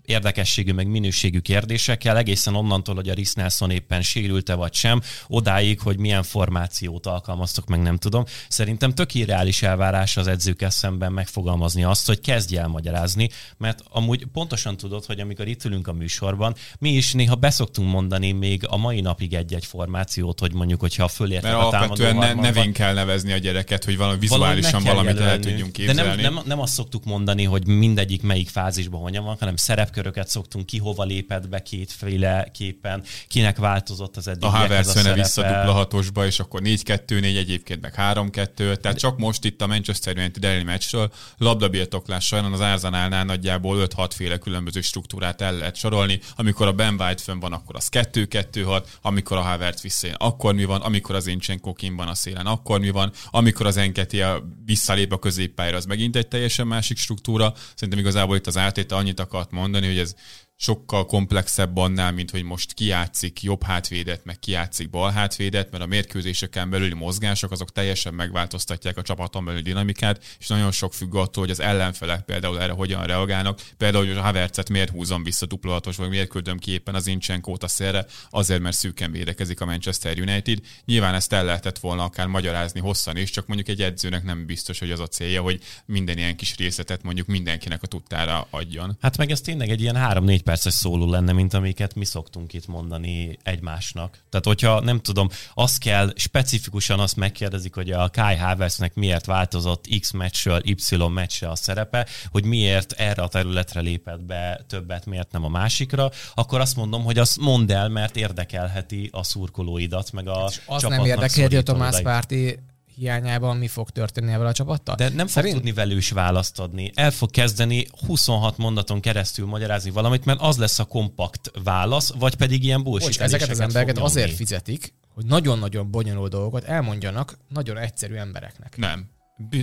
érdekességű meg minőségű kérdésekkel, egészen onnantól, hogy a Rhys Nelson éppen sérülte vagy sem, odáig, hogy milyen formációt alkalmaztok, meg nem tudom. Szerintem tök irreális elvárás az edzők szemben megfogalmazni azt, hogy kezdj el magyarázni, mert amúgy pontosan tudod, hogy amikor itt ülünk a műsorban, mi is néha beszoktunk mondani még a mai napig egy-egy formációt, hogy mondjuk, hogyha fölértek Mert a alapvetően ne, nevén kell nevezni a gyereket, hogy valami vizuálisan valamit el tudjunk képzelni. De nem, nem, nem azt szoktuk mondani, hogy mindegyik melyik fázisban hogyan van, hanem szerepköröket szoktunk, ki hova lépett be kétféle képen, kinek változott az eddig. A Havertz jönne vissza dupla hatosba, és akkor 4-2-4 egyébként meg 3-2, tehát csak most itt a Manchester United elleni meccsről labdabirtoklás sajnos az Arsenalnál nagyjából 5-6 féle különböző struktúrát el lehet sorolni. Amikor a Ben White fönn van, akkor az 2-2-6, amikor a Havertz visszajön, akkor mi van, amikor az Inchenko van a szélen, akkor mi van, amikor az Enketia visszalép a középpályára, az megint egy teljesen másik struktúra. Szerintem igazából itt az átétel annyit akart mondani, hogy ez sokkal komplexebb annál, mint hogy most kiátszik jobb hátvédet, meg kiátszik bal hátvédet, mert a mérkőzéseken belüli mozgások azok teljesen megváltoztatják a csapaton belüli dinamikát, és nagyon sok függ attól, hogy az ellenfelek például erre hogyan reagálnak. Például, hogy a Havertzet miért húzom vissza duplatos, vagy miért küldöm ki éppen az Incsenkót a szélre, azért, mert szűken védekezik a Manchester United. Nyilván ezt el lehetett volna akár magyarázni hosszan is, csak mondjuk egy edzőnek nem biztos, hogy az a célja, hogy minden ilyen kis részletet mondjuk mindenkinek a tudtára adjon. Hát meg ez tényleg egy ilyen 3-4 perces szóló lenne, mint amiket mi szoktunk itt mondani egymásnak. Tehát, hogyha nem tudom, azt kell, specifikusan azt megkérdezik, hogy a Kai Havertznek miért változott X meccsről Y meccsre a szerepe, hogy miért erre a területre lépett be többet, miért nem a másikra, akkor azt mondom, hogy azt mondd el, mert érdekelheti a szurkolóidat, meg a És az nem érdekelheti a Tomás Párti hiányában mi fog történni ebben a csapattal? De nem Szerint... fog tudni velős választ adni. El fog kezdeni 26 mondaton keresztül magyarázni valamit, mert az lesz a kompakt válasz, vagy pedig ilyen bullshit Ezeket az embereket azért fizetik, hogy nagyon-nagyon bonyolult dolgokat elmondjanak nagyon egyszerű embereknek. Nem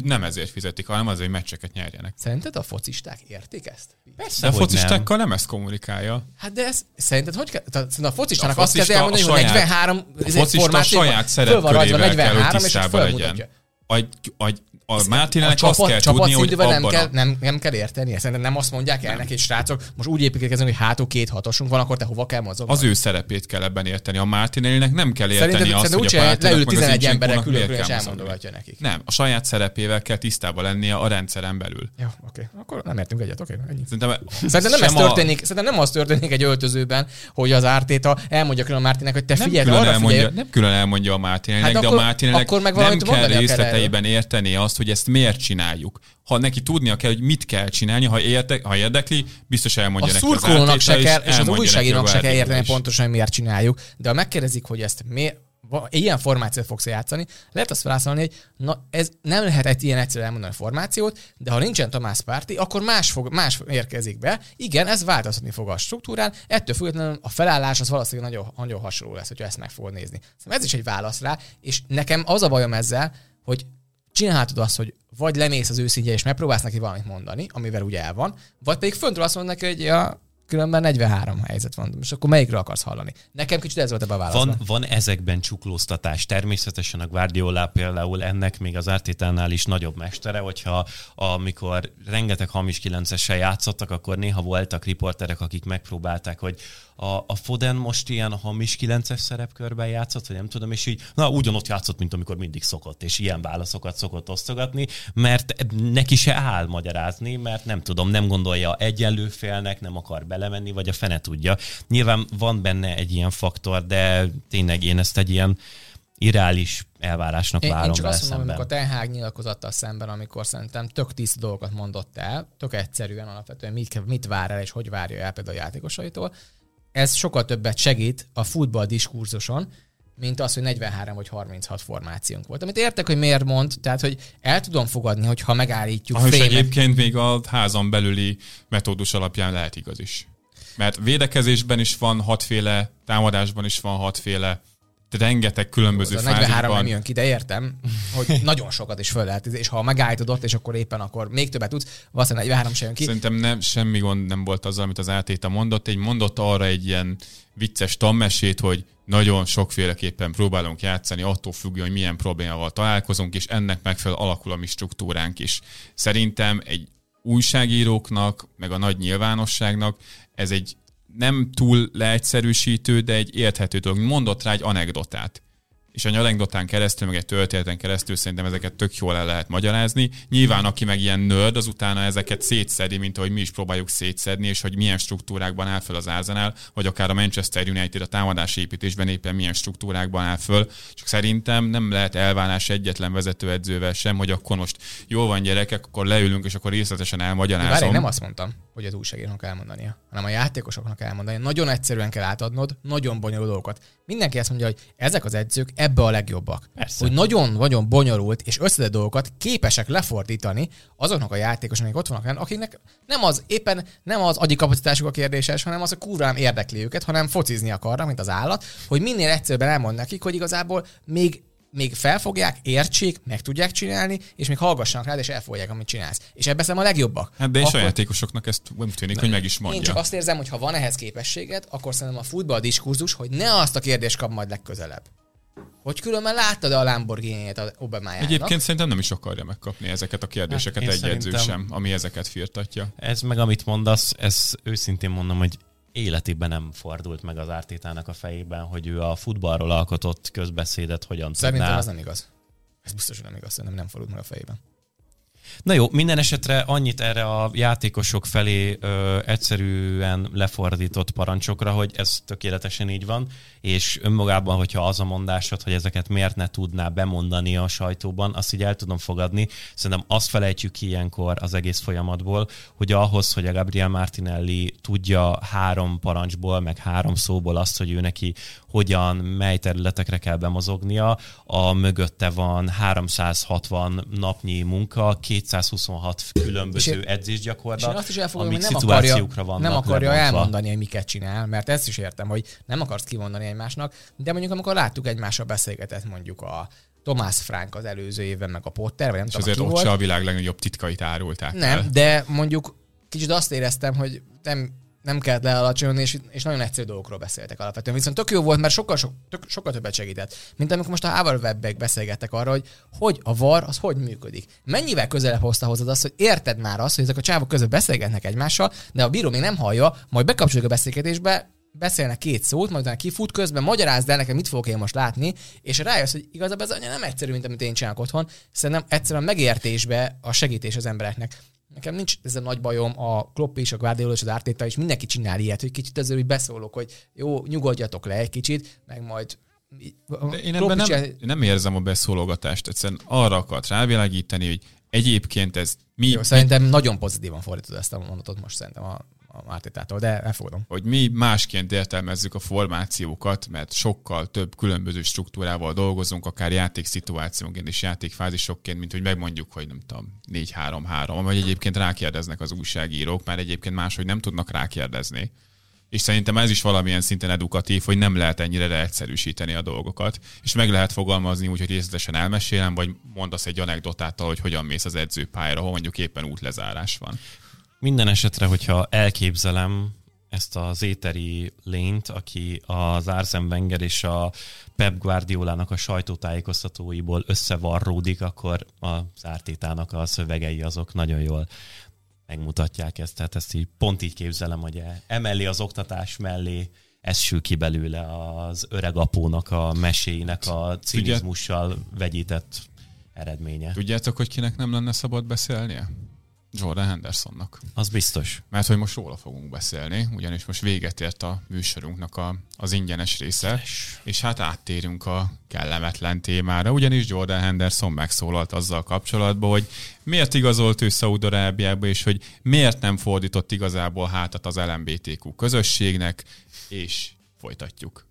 nem ezért fizetik, hanem azért, hogy meccseket nyerjenek. Szerinted a focisták értik ezt? Persze, de a focistákkal nem. nem ezt kommunikálja. Hát de ez, szerinted hogy kell? Tehát a focistának a azt kell elmondani, hogy 43 a focista saját szerepkörével kell, hogy tisztában legyen. Egy, egy, a Mártinának azt kell tudni, hogy nem, kell, nem, nem kell érteni. Szerintem nem azt mondják el neki, srácok, most úgy építkezünk, hogy hátul két hatosunk van, akkor te hova kell mozogni? Az ő szerepét kell ebben érteni. A Mártinélinek nem kell érteni szerintem, azt, hogy a Pártinak leül 11 emberek külön és elmondogatja nekik. Nem, a saját szerepével kell tisztában lennie a rendszeren belül. Jó, oké. Akkor nem értünk egyet, oké. Ennyi. Szerintem, szerintem nem ez történik, szerintem nem az történik egy öltözőben, hogy az ártéta elmondja külön a Mártinek, hogy te figyelj, arra figyelj. Nem külön elmondja a Mártinének, hát de a Mártinének nem kell részleteiben érteni azt, hogy ezt miért csináljuk. Ha neki tudnia kell, hogy mit kell csinálni, ha, érde, ha érdekli, biztos elmondja a neki szurkolónak se kell, és az újságírónak se kell érteni pontosan, hogy miért csináljuk, de ha megkérdezik, hogy ezt miért, ilyen formációt fogsz játszani, lehet azt felszállni, hogy na, ez nem lehet egy ilyen egyszerű elmondani a formációt, de ha nincsen Tomás Párti, akkor más, fog, más érkezik be. Igen, ez változtatni fog a struktúrán, ettől függetlenül a felállás az valószínűleg nagyon, nagyon hasonló lesz, hogyha ezt meg fogod nézni. Szóval ez is egy válasz rá, és nekem az a bajom ezzel, hogy csinálhatod azt, hogy vagy lemész az őszintje, és megpróbálsz neki valamit mondani, amivel ugye el van, vagy pedig föntről azt mondod neki, hogy ja, különben 43 helyzet van, és akkor melyikről akarsz hallani? Nekem kicsit ez volt ebben a válasz. Van, van ezekben csuklóztatás. Természetesen a Guardiola például ennek még az Artétánál is nagyobb mestere, hogyha amikor rengeteg hamis kilencessel játszottak, akkor néha voltak riporterek, akik megpróbálták, hogy a, a Foden most ilyen hamis kilences szerepkörben játszott, vagy nem tudom, és így, na ugyanott játszott, mint amikor mindig szokott, és ilyen válaszokat szokott osztogatni, mert neki se áll magyarázni, mert nem tudom, nem gondolja egyenlő félnek, nem akar belemenni, vagy a fene tudja. Nyilván van benne egy ilyen faktor, de tényleg én ezt egy ilyen irreális elvárásnak én, várom Én csak azt mondom, szemben. amikor a Ten Hag nyilatkozattal szemben, amikor szerintem tök tiszta dolgokat mondott el, tök egyszerűen alapvetően mit, mit vár el és hogy várja el például a játékosaitól, ez sokkal többet segít a futball diskurzuson, mint az, hogy 43 vagy 36 formációnk volt. Amit értek, hogy miért mond, tehát hogy el tudom fogadni, hogy ha megállítjuk Ah, és egyébként még a házon belüli metódus alapján lehet igaz is. Mert védekezésben is van hatféle, támadásban is van hatféle, rengeteg különböző az a 43 nem fázisban. jön ki, de értem, hogy nagyon sokat is föl lehet, és ha megállítod ott, és akkor éppen akkor még többet tudsz, valószínűleg 43 sem jön ki. Szerintem nem, semmi gond nem volt azzal, amit az átéta mondott. Egy mondott arra egy ilyen vicces tanmesét, hogy nagyon sokféleképpen próbálunk játszani, attól függően, hogy milyen problémával találkozunk, és ennek megfelel alakul a mi struktúránk is. Szerintem egy újságíróknak, meg a nagy nyilvánosságnak ez egy nem túl leegyszerűsítő, de egy érthető dolog. Mondott rá egy anekdotát és a anekdotán keresztül, meg egy történeten keresztül szerintem ezeket tök jól el lehet magyarázni. Nyilván, aki meg ilyen nerd, az utána ezeket szétszedi, mint ahogy mi is próbáljuk szétszedni, és hogy milyen struktúrákban áll föl az Arsenal, vagy akár a Manchester United a támadási építésben éppen milyen struktúrákban áll föl. Csak szerintem nem lehet elválás egyetlen vezetőedzővel sem, hogy akkor most jól van gyerekek, akkor leülünk, és akkor részletesen Várj, elmagyarázom. nem azt mondtam, hogy az újságírónak elmondania, hanem a játékosoknak elmondani. Nagyon egyszerűen kell átadnod, nagyon bonyolult dolgokat. Mindenki azt mondja, hogy ezek az edzők ebbe a legjobbak. Persze. Hogy nagyon-nagyon bonyolult és összetett dolgokat képesek lefordítani azoknak a játékosoknak, akik ott vannak, akiknek nem az éppen nem az agyi kapacitásuk a kérdéses, hanem az, hogy kurván érdekli őket, hanem focizni akarnak, mint az állat, hogy minél egyszerűbben elmond nekik, hogy igazából még még felfogják, értsék, meg tudják csinálni, és még hallgassanak rád, és elfogadják, amit csinálsz. És ebben szerintem a legjobbak. Hát de és a Akkor- játékosoknak ezt úgy tűnik, hogy meg is mondja. én csak azt érzem, hogy ha van ehhez képességed, akkor szerintem a futball diskurzus, hogy ne azt a kérdést kap majd legközelebb. Hogy különben láttad a Lamborghini-t az Obamájának. Egyébként szerintem nem is akarja megkapni ezeket a kérdéseket Hát, egy edző sem, ami ezeket firtatja. Ez meg amit mondasz, ez őszintén mondom, hogy életében nem fordult meg az Ártétának a fejében, hogy ő a futballról alkotott közbeszédet hogyan Szerintem tudná. ez nem igaz. Ez biztos, hogy nem igaz, szerintem nem fordult meg a fejében. Na jó, minden esetre annyit erre a játékosok felé ö, egyszerűen lefordított parancsokra, hogy ez tökéletesen így van, és önmagában, hogyha az a mondásod, hogy ezeket miért ne tudná bemondani a sajtóban, azt így el tudom fogadni. Szerintem azt felejtjük ki ilyenkor az egész folyamatból, hogy ahhoz, hogy a Gabriel Martinelli tudja három parancsból, meg három szóból azt, hogy ő neki hogyan, mely területekre kell bemozognia, a mögötte van 360 napnyi munka, 226 különböző És És edzésgyakorlat, én azt is elfogadom, hogy amik nem akarja, szituációkra vannak nem akarja lebontva. elmondani, hogy miket csinál, mert ezt is értem, hogy nem akarsz kimondani egymásnak, de mondjuk amikor láttuk egymással beszélgetett mondjuk a Tomás Frank az előző évben, meg a Potter, vagy nem És tudom, azért ki ott volt. se a világ legnagyobb titkait árulták el. Nem, de mondjuk kicsit azt éreztem, hogy nem, nem kellett lealacsonyolni, és, és nagyon egyszerű dolgokról beszéltek alapvetően. Viszont tök jó volt, mert sokkal, sok, tök, sokkal többet segített. Mint amikor most a Hával Webbek beszélgettek arra, hogy hogy a VAR az hogy működik. Mennyivel közelebb hozta hozzád azt, hogy érted már azt, hogy ezek a csávok között beszélgetnek egymással, de a bíró még nem hallja, majd bekapcsoljuk a beszélgetésbe, beszélnek két szót, majd utána kifut közben, magyarázd el nekem, mit fogok én most látni, és rájössz, hogy igazából ez nem egyszerű, mint amit én csinálok otthon. Szerintem egyszerűen megértésbe a segítés az embereknek. Nekem nincs ez a nagy bajom, a Klopp is, a Guardiola és az Arteta is, mindenki csinál ilyet, hogy kicsit azért úgy beszólok, hogy jó, nyugodjatok le egy kicsit, meg majd De én ebben nem, ilyen- nem érzem a beszólogatást, egyszerűen arra akart rávilágítani, hogy egyébként ez mi, Jó, szerintem nagyon pozitívan fordítod ezt a mondatot most szerintem a, a Artetától, de elfogadom. hogy mi másként értelmezzük a formációkat, mert sokkal több különböző struktúrával dolgozunk, akár játékszituációnként és játékfázisokként, mint hogy megmondjuk, hogy nem tudom, 4-3-3, vagy egyébként rákérdeznek az újságírók, már egyébként máshogy nem tudnak rákérdezni. És szerintem ez is valamilyen szinten edukatív, hogy nem lehet ennyire leegyszerűsíteni a dolgokat, és meg lehet fogalmazni úgy, hogy részletesen elmesélem, vagy mondasz egy anekdotáttal, hogy hogyan mész az edzőpályára, ahol mondjuk éppen útlezárás van. Minden esetre, hogyha elképzelem ezt az éteri lényt, aki az Arsene Wenger és a Pep Guardiolának a sajtótájékoztatóiból összevarródik, akkor az Ártétának a szövegei azok nagyon jól megmutatják ezt. Tehát ezt így pont így képzelem, hogy emellé az oktatás mellé ez sül ki belőle az öreg apónak a meséinek a cinizmussal vegyített eredménye. Tudjátok, hogy kinek nem lenne szabad beszélnie? Jordan Hendersonnak. Az biztos. Mert hogy most róla fogunk beszélni, ugyanis most véget ért a műsorunknak a, az ingyenes része, és hát áttérünk a kellemetlen témára, ugyanis Jordan Henderson megszólalt azzal kapcsolatban, hogy miért igazolt ő Szaudarábiába, és hogy miért nem fordított igazából hátat az LMBTQ közösségnek, és folytatjuk.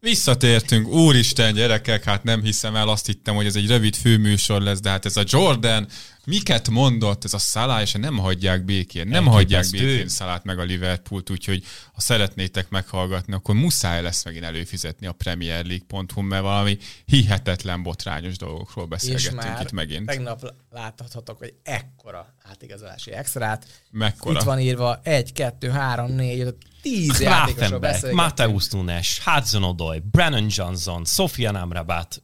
Visszatértünk, úristen gyerekek, hát nem hiszem el, azt hittem, hogy ez egy rövid főműsor lesz, de hát ez a Jordan, miket mondott, ez a Szalá, és nem hagyják békén, nem Elképesztő. hagyják békén Szalát meg a Liverpoolt, úgyhogy ha szeretnétek meghallgatni, akkor muszáj lesz megint előfizetni a Premier League.hu, mert valami hihetetlen botrányos dolgokról már itt megint. tegnap láthathatok, hogy ekkora átigazolási extrát. Mekkora? Itt van írva 1, 2, 3, 4, 5, 10 játékosról beszélgetünk. Mateus Nunes, Hudson Odoi, Brennan Johnson, Sofian Amrabat,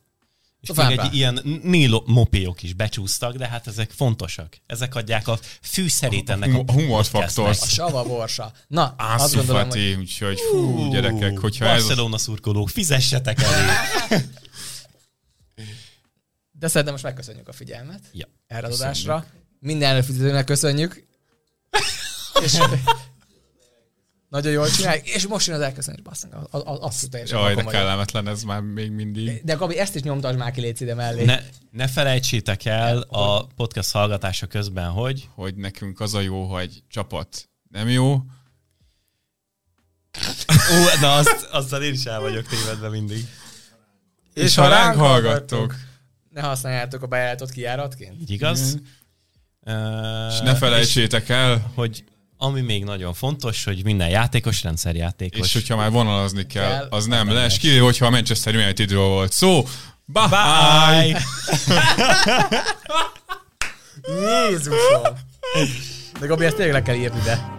és Sofian még egy ilyen Nilo mopéok is becsúsztak, de hát ezek fontosak. Ezek adják a fűszerét ennek a A humorfaktort. A sava borsa. Na, azt Ászú gondolom, hogy Fati, úgyhogy fú, gyerekek, hogyha ez... Barcelona szurkolók, fizessetek elő! de szerintem most megköszönjük a figyelmet ja. erre az adásra. Minden előfizetőnek köszönjük. és nagyon jól csinálják, és most jön az elköszönés, basszunk, az, az, az teljesen Jaj, de kellemetlen ez már még mindig. De Gabi, ezt is nyomtasd már ki légy ide mellé. Ne, ne felejtsétek el a podcast hallgatása közben, hogy hogy nekünk az a jó, hogy csapat nem jó, Ó, na azt, azzal én is el vagyok tévedve mindig. és, ha ránk hallgattok, ne használjátok a bejáratot kijáratként. Igaz? Mhm. Uh, és ne felejtsétek el, hogy ami még nagyon fontos, hogy minden játékos rendszerjátékos. és hogyha már vonalazni kell, Kell, az nem lesz, kivéve, hogyha a Manchester Unitedról volt szó. Bye! Bye! Jézusom! De Gabi, ezt tényleg le kell írni, de.